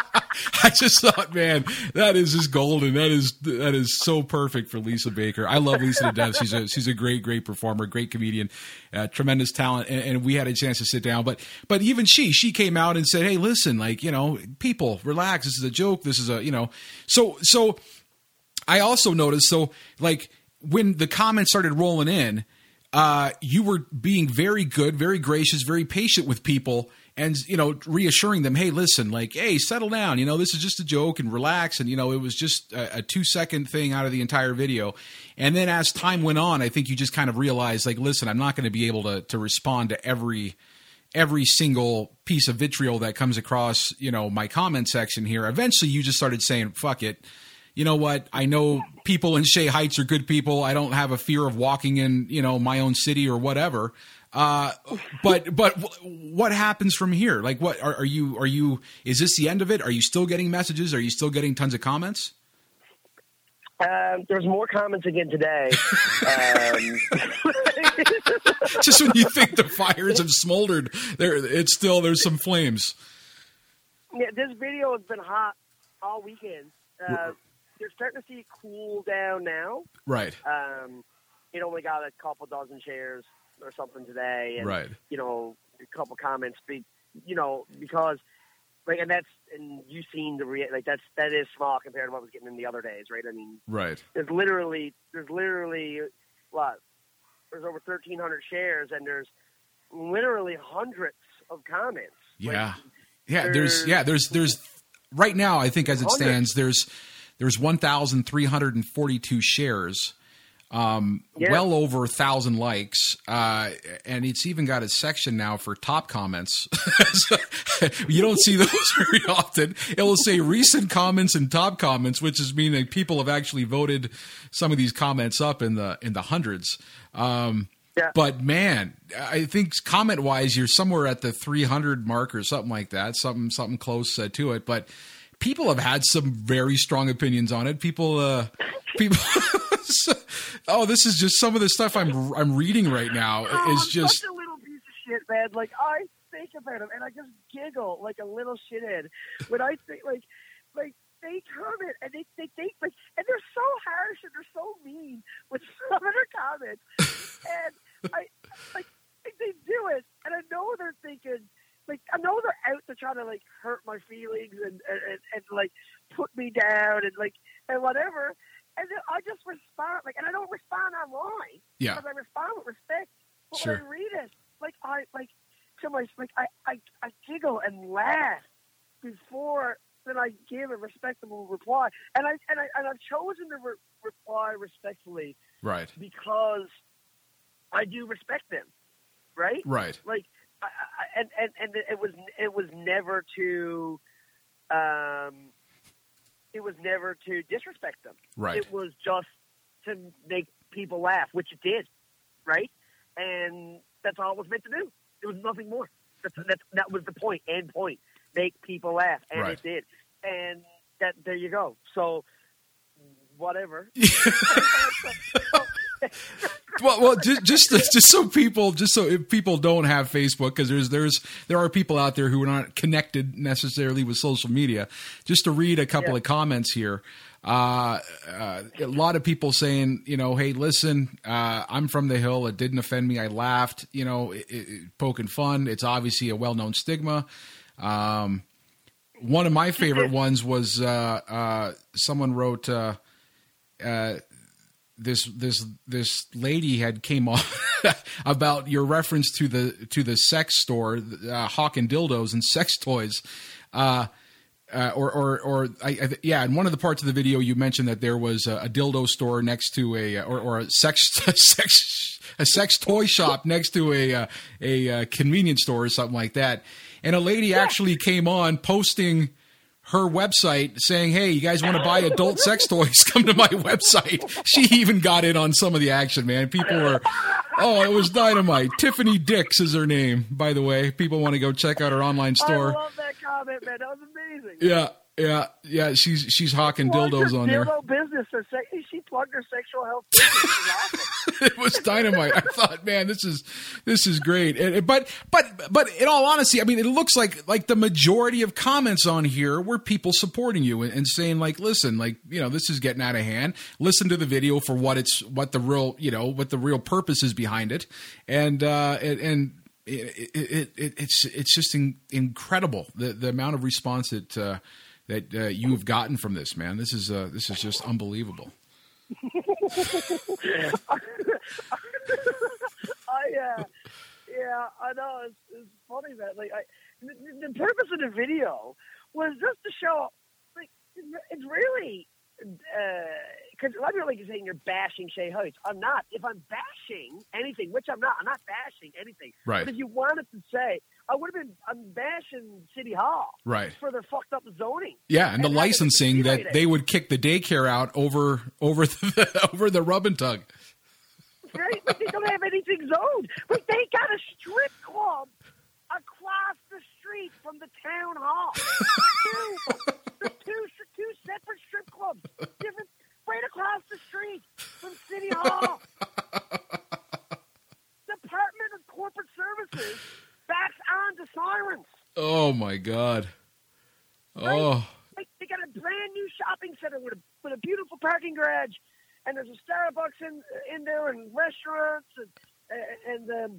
I just thought, man, that is just golden. That is that is so perfect for Lisa Baker. I love Lisa to death. She's a she's a great great performer, great comedian, uh, tremendous talent, and, and we had a chance to sit down. But but even she she came out and said, hey, listen, like you know, people relax. This is a joke. This is a you know. So so I also noticed so like when the comments started rolling in, uh, you were being very good, very gracious, very patient with people, and you know, reassuring them, "Hey, listen, like, hey, settle down. You know, this is just a joke, and relax." And you know, it was just a, a two second thing out of the entire video. And then as time went on, I think you just kind of realized, like, listen, I'm not going to be able to to respond to every every single piece of vitriol that comes across, you know, my comment section here. Eventually, you just started saying, "Fuck it." You know what? I know people in Shea Heights are good people. I don't have a fear of walking in, you know, my own city or whatever. Uh, but but wh- what happens from here? Like, what are, are you? Are you? Is this the end of it? Are you still getting messages? Are you still getting tons of comments? Um, there's more comments again today. um, Just when you think the fires have smoldered, there it's still there's some flames. yeah, this video has been hot all weekend. Uh, they're starting to see it cool down now. Right. Um, it only got a couple dozen shares or something today, and Right. you know, a couple comments. Be, you know, because like, and that's and you've seen the rea- like that's that is small compared to what was getting in the other days, right? I mean, Right. there's literally there's literally what there's over 1,300 shares, and there's literally hundreds of comments. Like, Yeah. Yeah, there's there's- yeah, there's there's right now I think as it stands there's there's 1342 shares. Um Yeah. well over a thousand likes. Uh and it's even got a section now for top comments. you don't see those very often. It will say recent comments and top comments, which is meaning people have actually voted some of these comments up in the in the hundreds. Um Yeah. but man, I think comment wise, you're somewhere at the 300 mark or something like that, something something close uh, to it. But people have had some very strong opinions on it. People, uh, people. oh, this is just some of the stuff I'm I'm reading right now. Oh, Is just such a little piece of shit, man. Like I think about him and I just giggle like a little shithead when I think like like they comment and they they think like and they're so harsh and they're so mean with some of their comments and I like they do it and I know they're thinking like I know they're out to try to like hurt my feelings and and, and, and like put me down and like and whatever. And then I just respond like, and I don't respond online Yeah. because I respond with respect. But Sure. when I read it, like I like to my like I I, I giggle and laugh before then I give a respectable reply, and I and I and I've chosen to re- reply respectfully Right. because I do respect them, right? Right. Like, and, and and it was it was never to, um, it was never to disrespect them. Right. It was just to make people laugh, which it did, right? And that's all it was meant to do. There was nothing more. That's, that's that was the point. End point. Make people laugh, and Right. it did. And that there you go. So whatever. well, well, just just just so people, just so if people don't have Facebook, because there's there's there are people out there who are not connected necessarily with social media. Just to read a couple Yeah. of comments here. Uh, uh, a lot of people saying, you know, hey, listen, uh, I'm from the hill. It didn't offend me. I laughed. You know, it, it, poking fun. It's obviously a well known stigma. Um, one of my favorite ones was uh, uh, someone wrote. Uh, uh, this this this lady had came on about your reference to the to the sex store, uh, Hawk and dildos and sex toys. Uh, uh, or, or, or, I, I, yeah. In one of the parts of the video, you mentioned that there was a, a dildo store next to a, or, or a sex, sex, a sex toy shop next to a, uh, a, uh convenience store or something like that. And a lady actually came on posting her website saying, "Hey, you guys want to buy adult sex toys? Come to my website." She even got in on some of the action, man. People were, oh, it was dynamite. Tiffany Dix is her name, by the way. People want to go check out her online store. I love that comment, man. That was amazing. Yeah, yeah, yeah. She's she's hawking dildos on there. business. She plugged her sexual health. It was awesome. it was dynamite. I thought, man, this is this is great. And, but but but in all honesty, I mean, it looks like like the majority of comments on here were people supporting you and, and saying like, listen, like you know, this is getting out of hand. Listen to the video for what it's what the real you know what the real purpose is behind it, and uh, and. and it, it, it, it's it's just in, incredible the the amount of response that uh, that uh, you have gotten from this man. This is uh, this is just unbelievable. I uh, yeah, I know it's, it's funny that like I the, the purpose of the video was just to show like it's really because a lot of people like saying you're bashing Shea Heights. I'm not. If I'm bashing anything, which I'm not, I'm not bashing anything. Right. But if you wanted to say, I would have been. I'm bashing City Hall Right. for their fucked up zoning. Yeah, and the And to licensing that it. they would kick the daycare out over over the over the rub and tug. right? But they don't have anything zoned. But they got a strip club across the street from the town hall. two, there's two, two separate strip clubs, different, right across the street from City Hall. Department of Corporate Services backs on to sirens. Oh my god. Oh, Like, they got a brand new shopping center with a with a beautiful parking garage, and there's a Starbucks in in there, and restaurants, and and um,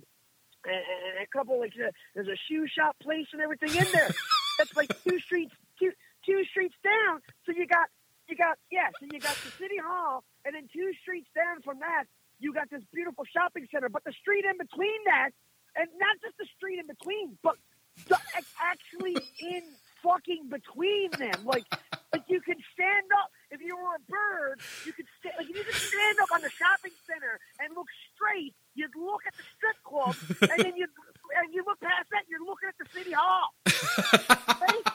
and, and a couple like uh, there's a shoe shop place and everything in there. That's like two streets two two streets down. So you got you got yeah. So you got the city hall, and then two streets down from that, you got this beautiful shopping center. But the street in between that, and not just the street in between, but the, actually in fucking between them. Like, like you could stand up if you were a bird. You could sta- like if you could stand up on the shopping center and look straight. You'd look at the strip club, and then you and you look past that. You're looking at the city hall. right?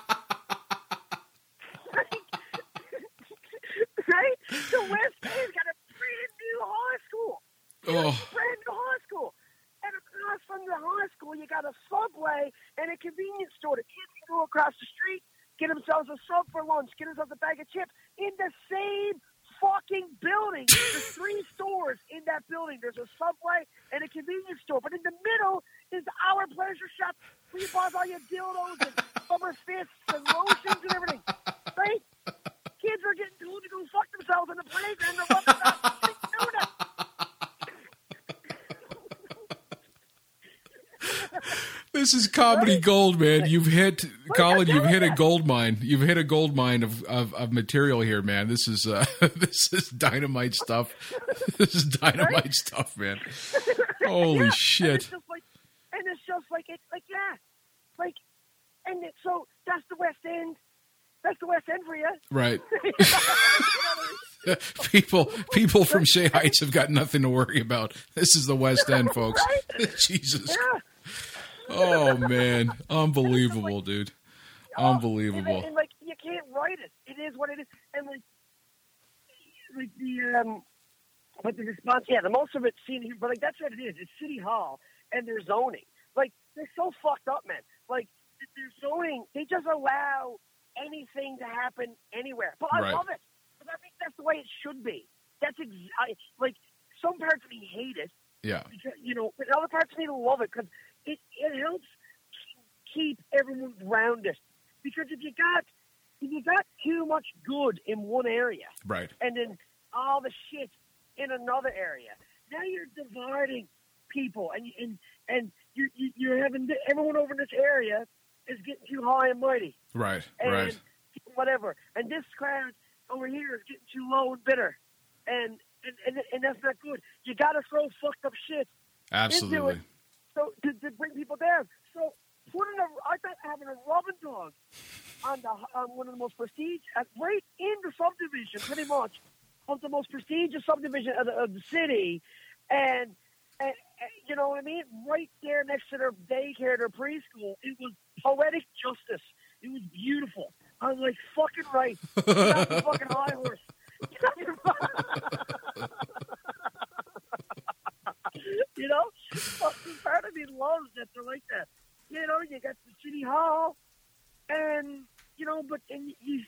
right? So West Bay's got a brand new high school oh, brand new high school. And across from the high school, you got a subway and a convenience store. The kids can go across the street, get themselves a sub for lunch, get themselves a bag of chips in the same fucking building. There's three stores in that building. There's a subway and a convenience store. But in the middle is our pleasure shop where you buy all your dildos and rubber fists and lotions and everything. Right? Kids are getting told to go fuck themselves in the playground. They're rubbing around doing it. Comedy gold, man. You've hit Colin, you've hit a gold mine. You've hit a gold mine of, of, of material here, man. This is uh, this is dynamite stuff. this is dynamite Right? stumy man. Holy Yeah, And shit! it's like, and it's just like it's like yeah, like, and it, so that's the West End. That's the West End for you. Right. You know what I mean? people people from Shea Heights have got nothing to worry about. This is the West End, folks. Right? Jesus. yeah. Oh man, unbelievable, dude. Oh, Unbelievable. And, and, like you can't write it. It is what it is. And like, like the um, but the response, yeah, the most of it's seen here. But like that's what it is. It's City Hall and their zoning. Like they're so fucked up, man. Like their zoning, they just allow anything to happen anywhere. But I Right. love it. But I think that's the way it should be. That's ex- I, like some parts of me hate it Yeah. because you know, but other parts of me love it because it it helps keep everyone grounded. Because if you got if you got too much good in one area Right. and then all the shit in another area, now you're dividing people and and and you you- you're having everyone over in this area is getting too high and mighty Right. and Right. whatever. And this crowd over here is getting too low and bitter, and and and, and that's not good. You got to throw fucked up shit Absolutely. So to, to bring people down. So putting a, I thought having a rub and tug on the on one of the most prestigious, right in the subdivision, pretty much of the most prestigious subdivision of the, of the city, and, and and you know what I mean, right there next to their daycare, their preschool. It was poetic justice. It was beautiful. I was like, fucking right. Get off fucking high horse. Get off your- you know, part of me loves that they're like that. You know, you got the city hall, and you know, but and you,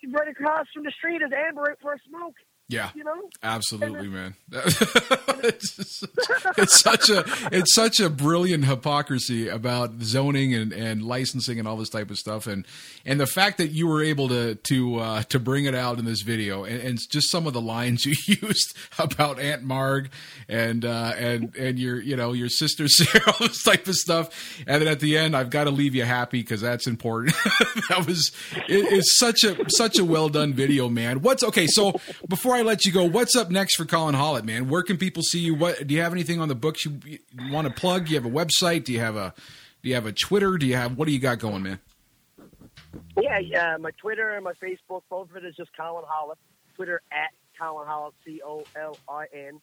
you right across from the street is Amber out for a smoke. Yeah. You know, Absolutely, man. it's, just- it's such a it's such a brilliant hypocrisy about zoning and, and licensing and all this type of stuff, and and the fact that you were able to to uh, to bring it out in this video, and, and just some of the lines you used about Aunt Marg and uh, and and your you know your sister Sarah, all this type of stuff, and then at the end, I've got to leave you happy because that's important. that was it, it's such a such a well done video, man. What's okay? So before I let you go, what's up next for Colin Hollett, man? Where can people see you? What do you have anything on the books you, you want to plug? Do you have a website? Do you have a do you have a Twitter? Do you have what do you got going, man? Yeah, yeah. My Twitter and my Facebook, both of it is just Colin Hollett. Twitter at Colin Hollett, C O L I N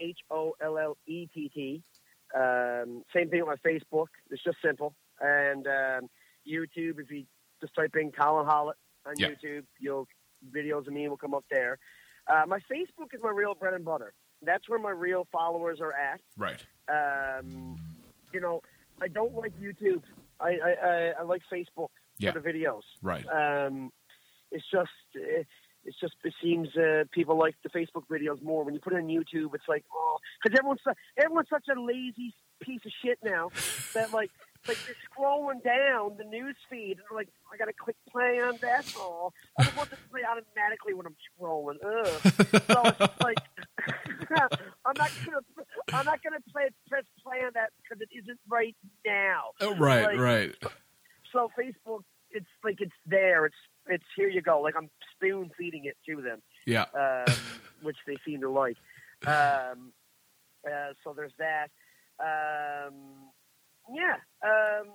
H O L L E T T. Um, same thing with my Facebook. It's just simple. And um, YouTube, if you just type in Colin Hollett on Yeah. YouTube, you'll videos of me will come up there. Uh, my Facebook is my real bread and butter. That's where my real followers are at. Right. Um, you know, I don't like YouTube. I I, I, I like Facebook Yeah. for the videos. Right. Um, it's just, uh, it's just, it seems uh, people like the Facebook videos more. When you put it on YouTube, it's like, oh, because everyone's everyone's such a lazy piece of shit now that like, like you're scrolling down the news feed and like, I gotta click play on that. Oh, I don't want to play automatically when I'm scrolling. Ugh. So it's just like, I'm not gonna, I'm not gonna play press play on that because it isn't right now Oh, right. Like- right. so Facebook, it's like it's there. It's it's here you go. Like I'm spoon feeding it to them, Yeah. um, which they seem to like. Um, uh, so there's that. Um, yeah. Um,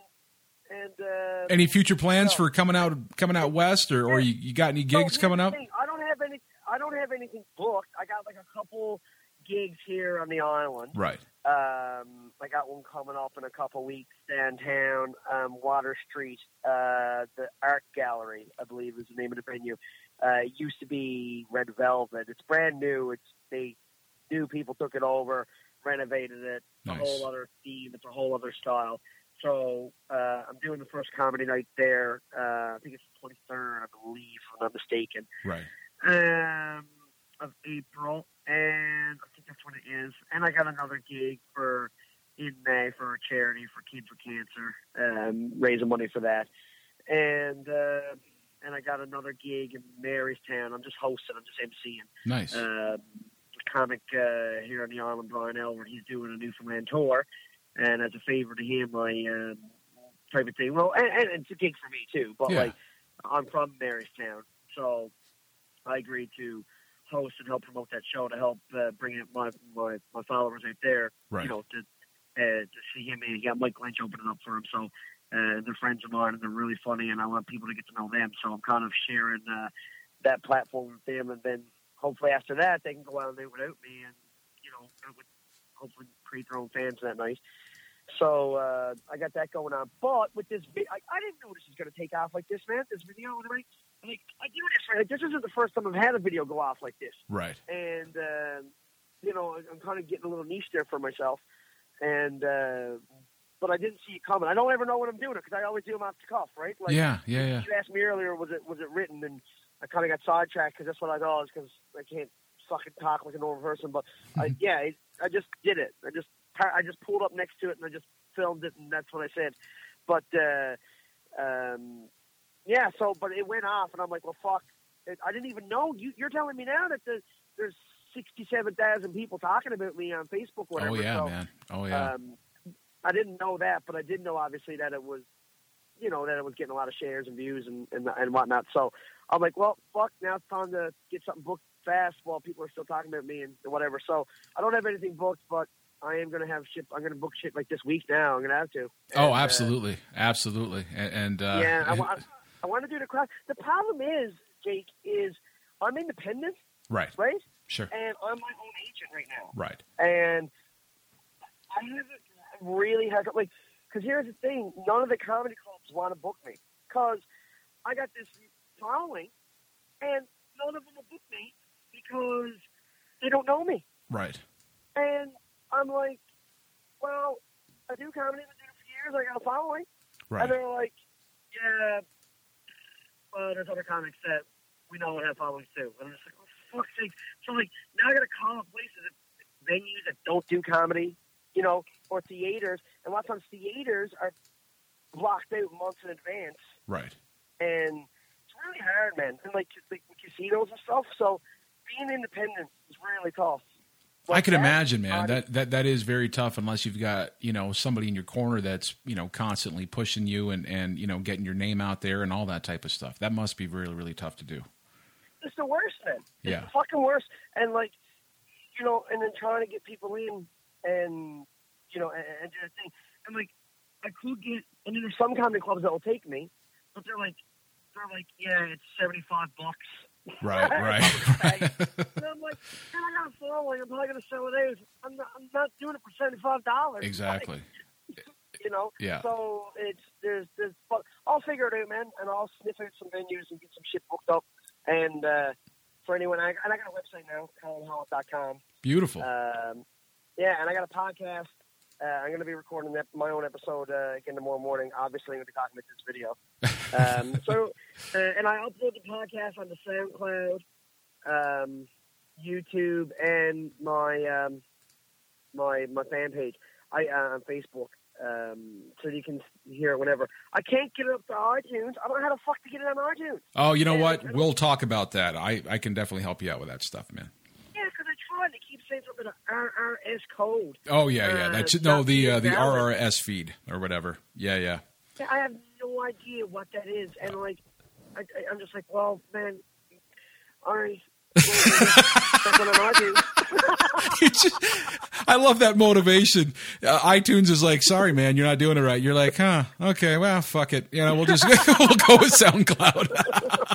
and uh, Any future plans no. for coming out coming out west, or, or you, you got any gigs here's coming up? I don't have any. I don't have anything booked. I got like a couple gigs here on the island. Right. Um, I got one coming up in a couple weeks downtown, um, Water Street, uh, the Art Gallery, I believe is the name of the venue. Uh, it used to be Red Velvet. It's brand new. It's they new people took it over, renovated it. It's Nice. a whole other theme. It's a whole other style. So uh, I'm doing the first comedy night there. Uh, I think it's the 23rd, I believe, if I'm not mistaken Right. um, of April, and I think that's what it is. And I got another gig for in May for a charity for Kids with Cancer, um, raising money for that. And uh, and I got another gig in Marystown. I'm just hosting. I'm just emceeing. Nice. Um, comic uh, here on the island, Brian Elwood. He's doing a Newfoundland tour, and as a favor to him, I um, type of thing. Well, and, and it's a gig for me too. But Yeah. like, I'm from Marystown, so I agreed to host and help promote that show to help uh, bring in my, my my followers out there. Right. You know, to uh, to see him and he got Mike Lynch opening up for him. So uh, they're friends of mine and they're really funny, and I want people to get to know them. So I'm kind of sharing uh, that platform with them, and then hopefully after that they can go out and do it without me, and you know, would hopefully create their own fans that night. So uh, I got that going on. But with this, vi- I, I didn't know this was going to take off like this, man. This video, like, like I do this. Right? Like, this isn't the first time I've had a video go off like this Right. and uh, you know I'm kind of getting a little niche there for myself, and uh, but I didn't see it coming. I don't ever know what I'm doing because I always do them off the cuff, right? Like yeah. Yeah. Yeah. you asked me earlier, was it was it written? And I kind of got sidetracked because that's what I thought because I can't fucking talk like a normal person. But I, yeah, it, I just did it. I just I just pulled up next to it and I just filmed it, and that's what I said. But uh, um, yeah, so but it went off, and I'm like, well, fuck. It, I didn't even know. You, you're telling me now that the, there's 67,000 people talking about me on Facebook. Whatever. Oh yeah, so, man. Oh yeah. um, I didn't know that, but I did know obviously that it was, you know, that it was getting a lot of shares and views and and, and whatnot. So I'm like, well, fuck, now it's time to get something booked fast while people are still talking about me and whatever. So I don't have anything booked, but I am going to have shit. I'm going to book shit like this week now. I'm going to have to. oh, And, uh, absolutely, absolutely. And, and uh, yeah, I, wa- I want to do the crowd. The problem is, Jake, is I'm independent, right. right? Sure. And I'm my own agent right now. Right. and I haven't really had like because here's the thing: none of the comedy clubs want to book me because I got this following, and none of them will book me because they don't know me. Right. And I'm like, well, I do comedy. I've been doing it for years. I got a following, Right. and they're like, yeah, well, there's other comics that we know have followings too. And I'm just like, oh, fuck's sake. So, like, now I got to call up places, venues that don't do comedy, you know, or theaters. And a lot of times theaters are blocked out months in advance. Right. And it's really hard, man. And, like, like casinos and stuff. So, being independent is really tough. I can imagine, man. That that that is very tough unless you've got you know somebody in your corner that's you know constantly pushing you and and you know getting your name out there and all that type of stuff. That must be really really tough to do. it's the worst, man. It's Yeah. fucking worst. And like, you know, and then trying to get people in and you know, and, and do the thing. And like, I could get, and then there's some comedy clubs that will take me, but they're like, they're like, yeah, it's seventy five bucks. Right. Right. Right. and I'm like, man, I got a following. I'm probably gonna sell it. I'm not, I'm not doing it for seventy five dollars. exactly. you know. Yeah. So it's there's there's but I'll figure it out, man, and I'll sniff out some venues and get some shit booked up. And uh, for anyone, I, and I got a website now, colinhollett.com. Beautiful. Um, yeah, and I got a podcast. Uh, I'm going to be recording my own episode uh, again tomorrow morning. Obviously, I'm going to be talking about this video. um, so, uh, and I upload the podcast on the SoundCloud, um, YouTube, and my um, my my fan page. I uh, on Facebook, um, so you can hear it whenever. I can't get it up to iTunes. I don't know how the fuck to get it on iTunes. oh, you know what? We'll talk about that. I I can definitely help you out with that stuff, man. Yeah, because I tried. They keep saying something RRS code. Oh yeah, yeah. Uh, That's no the uh, the. RRS feed or whatever. Yeah, yeah. I have no idea what that is, and like, I, I, I'm just like, well, man, all right. Check it on iTunes. You just- I love that motivation. Uh, iTunes is like, sorry, man, you're not doing it right. You're like, huh? Okay, well, fuck it. You know, we'll just we'll go with SoundCloud.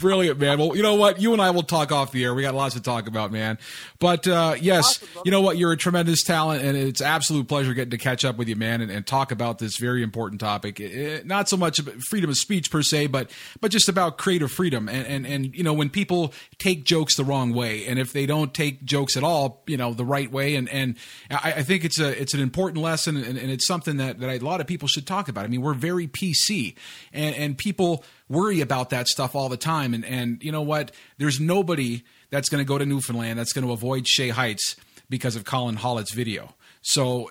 Brilliant, man. Well, you know what? You and I will talk off the air. We got lots to talk about, man. But uh, yes, Awesome, you know what? You're a tremendous talent, and it's absolute pleasure getting to catch up with you, man, and, and talk about this very important topic. Eh, not so much freedom of speech per se, but but just about creative freedom. And and and you know, when people take jokes the wrong way, and if they don't take jokes at all, you know, the right way, and and I, I think it's a it's an important lesson, and, and it's something that that a lot of people should talk about. I mean, we're very PC, and and people worry about that stuff all the time. And and you know what? There's nobody that's going to go to Newfoundland that's going to avoid Shea Heights because of Colin Hollett's video. So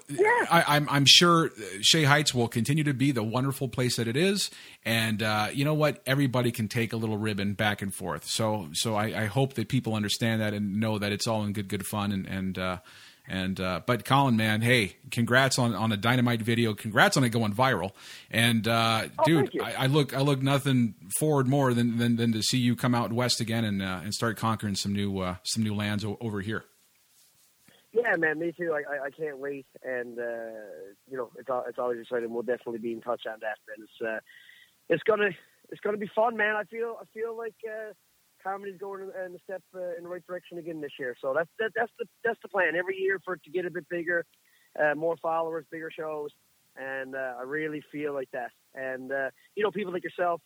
I, I'm I'm sure Shea Heights will continue to be the wonderful place that it is, and uh, you know what? Everybody can take a little ribbon back and forth. So so I, I hope that people understand that and know that it's all in good good fun and and uh, And uh, but Colin, man, hey, congrats on, on a dynamite video. Congrats on it going viral. And uh, Oh, dude. I, I look I look nothing forward more than than, than to see you come out west again and uh, and start conquering some new uh, some new lands o- over here. Yeah, man, me too. I, I, I can't wait, and uh, you know, it's it's always exciting. We'll definitely be in touch on that, man. It's uh, it's gonna it's gonna be fun, man. I feel I feel like uh, comedy's going in, a step uh, in the right direction again this year. So that's that, that's the that's the plan. Every year for it to get a bit bigger, uh, more followers, bigger shows, and uh, I really feel like that. And uh, you know, people like yourself.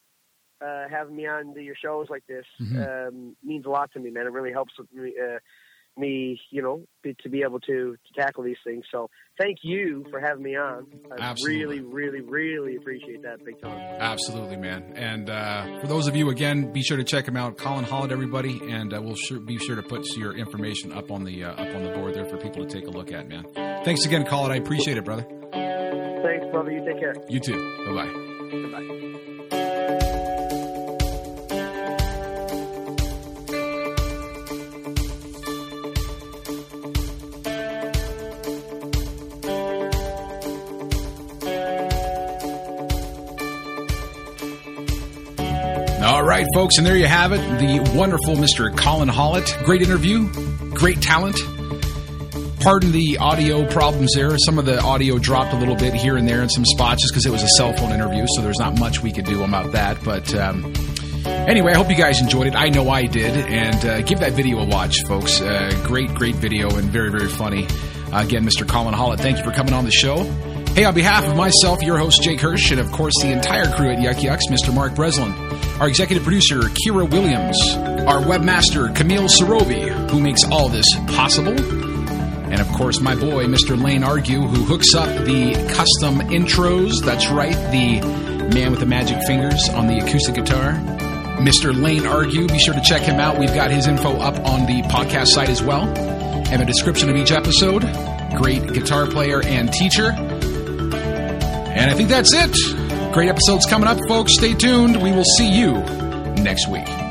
Uh, having me on your shows like this um, means a lot to me, man. It really helps with me, uh, me, you know, be, to be able to, to tackle these things. So thank you for having me on. I Absolutely. really, really, really appreciate that big time. Absolutely, man. And uh, for those of you, again, be sure to check him out, Colin Hollett, everybody, and uh, we'll sure, be sure to put your information up on the uh, up on the board there for people to take a look at, man. Thanks again, Colin. I appreciate it, brother. Thanks, brother. You take care. You too. Bye bye. Right, folks, and there you have it. The wonderful Mr. Colin Hollett. Great interview, great talent. Pardon the audio problems there. Some of the audio dropped a little bit here and there in some spots just because it was a cell phone interview, so there's not much we could do about that. But um, anyway, I hope you guys enjoyed it. I know I did. And uh, give that video a watch, folks. Uh, great, great video and very, very funny. Uh, again, Mr. Colin Hollett, thank you for coming on the show. Hey, on behalf of myself, your host, Jake Hirsch, and of course the entire crew at Yuk Yuk's, Mr. Mark Breslin, our executive producer, Kira Williams, our webmaster, Camille Sorovi, who makes all this possible, and of course my boy, Mr. Lane Argue, who hooks up the custom intros. That's right, the man with the magic fingers on the acoustic guitar. Mr. Lane Argue, be sure to check him out. We've got his info up on the podcast site as well, and the description of each episode. Great guitar player and teacher. And I think that's it. Great episodes coming up, folks. Stay tuned. We will see you next week.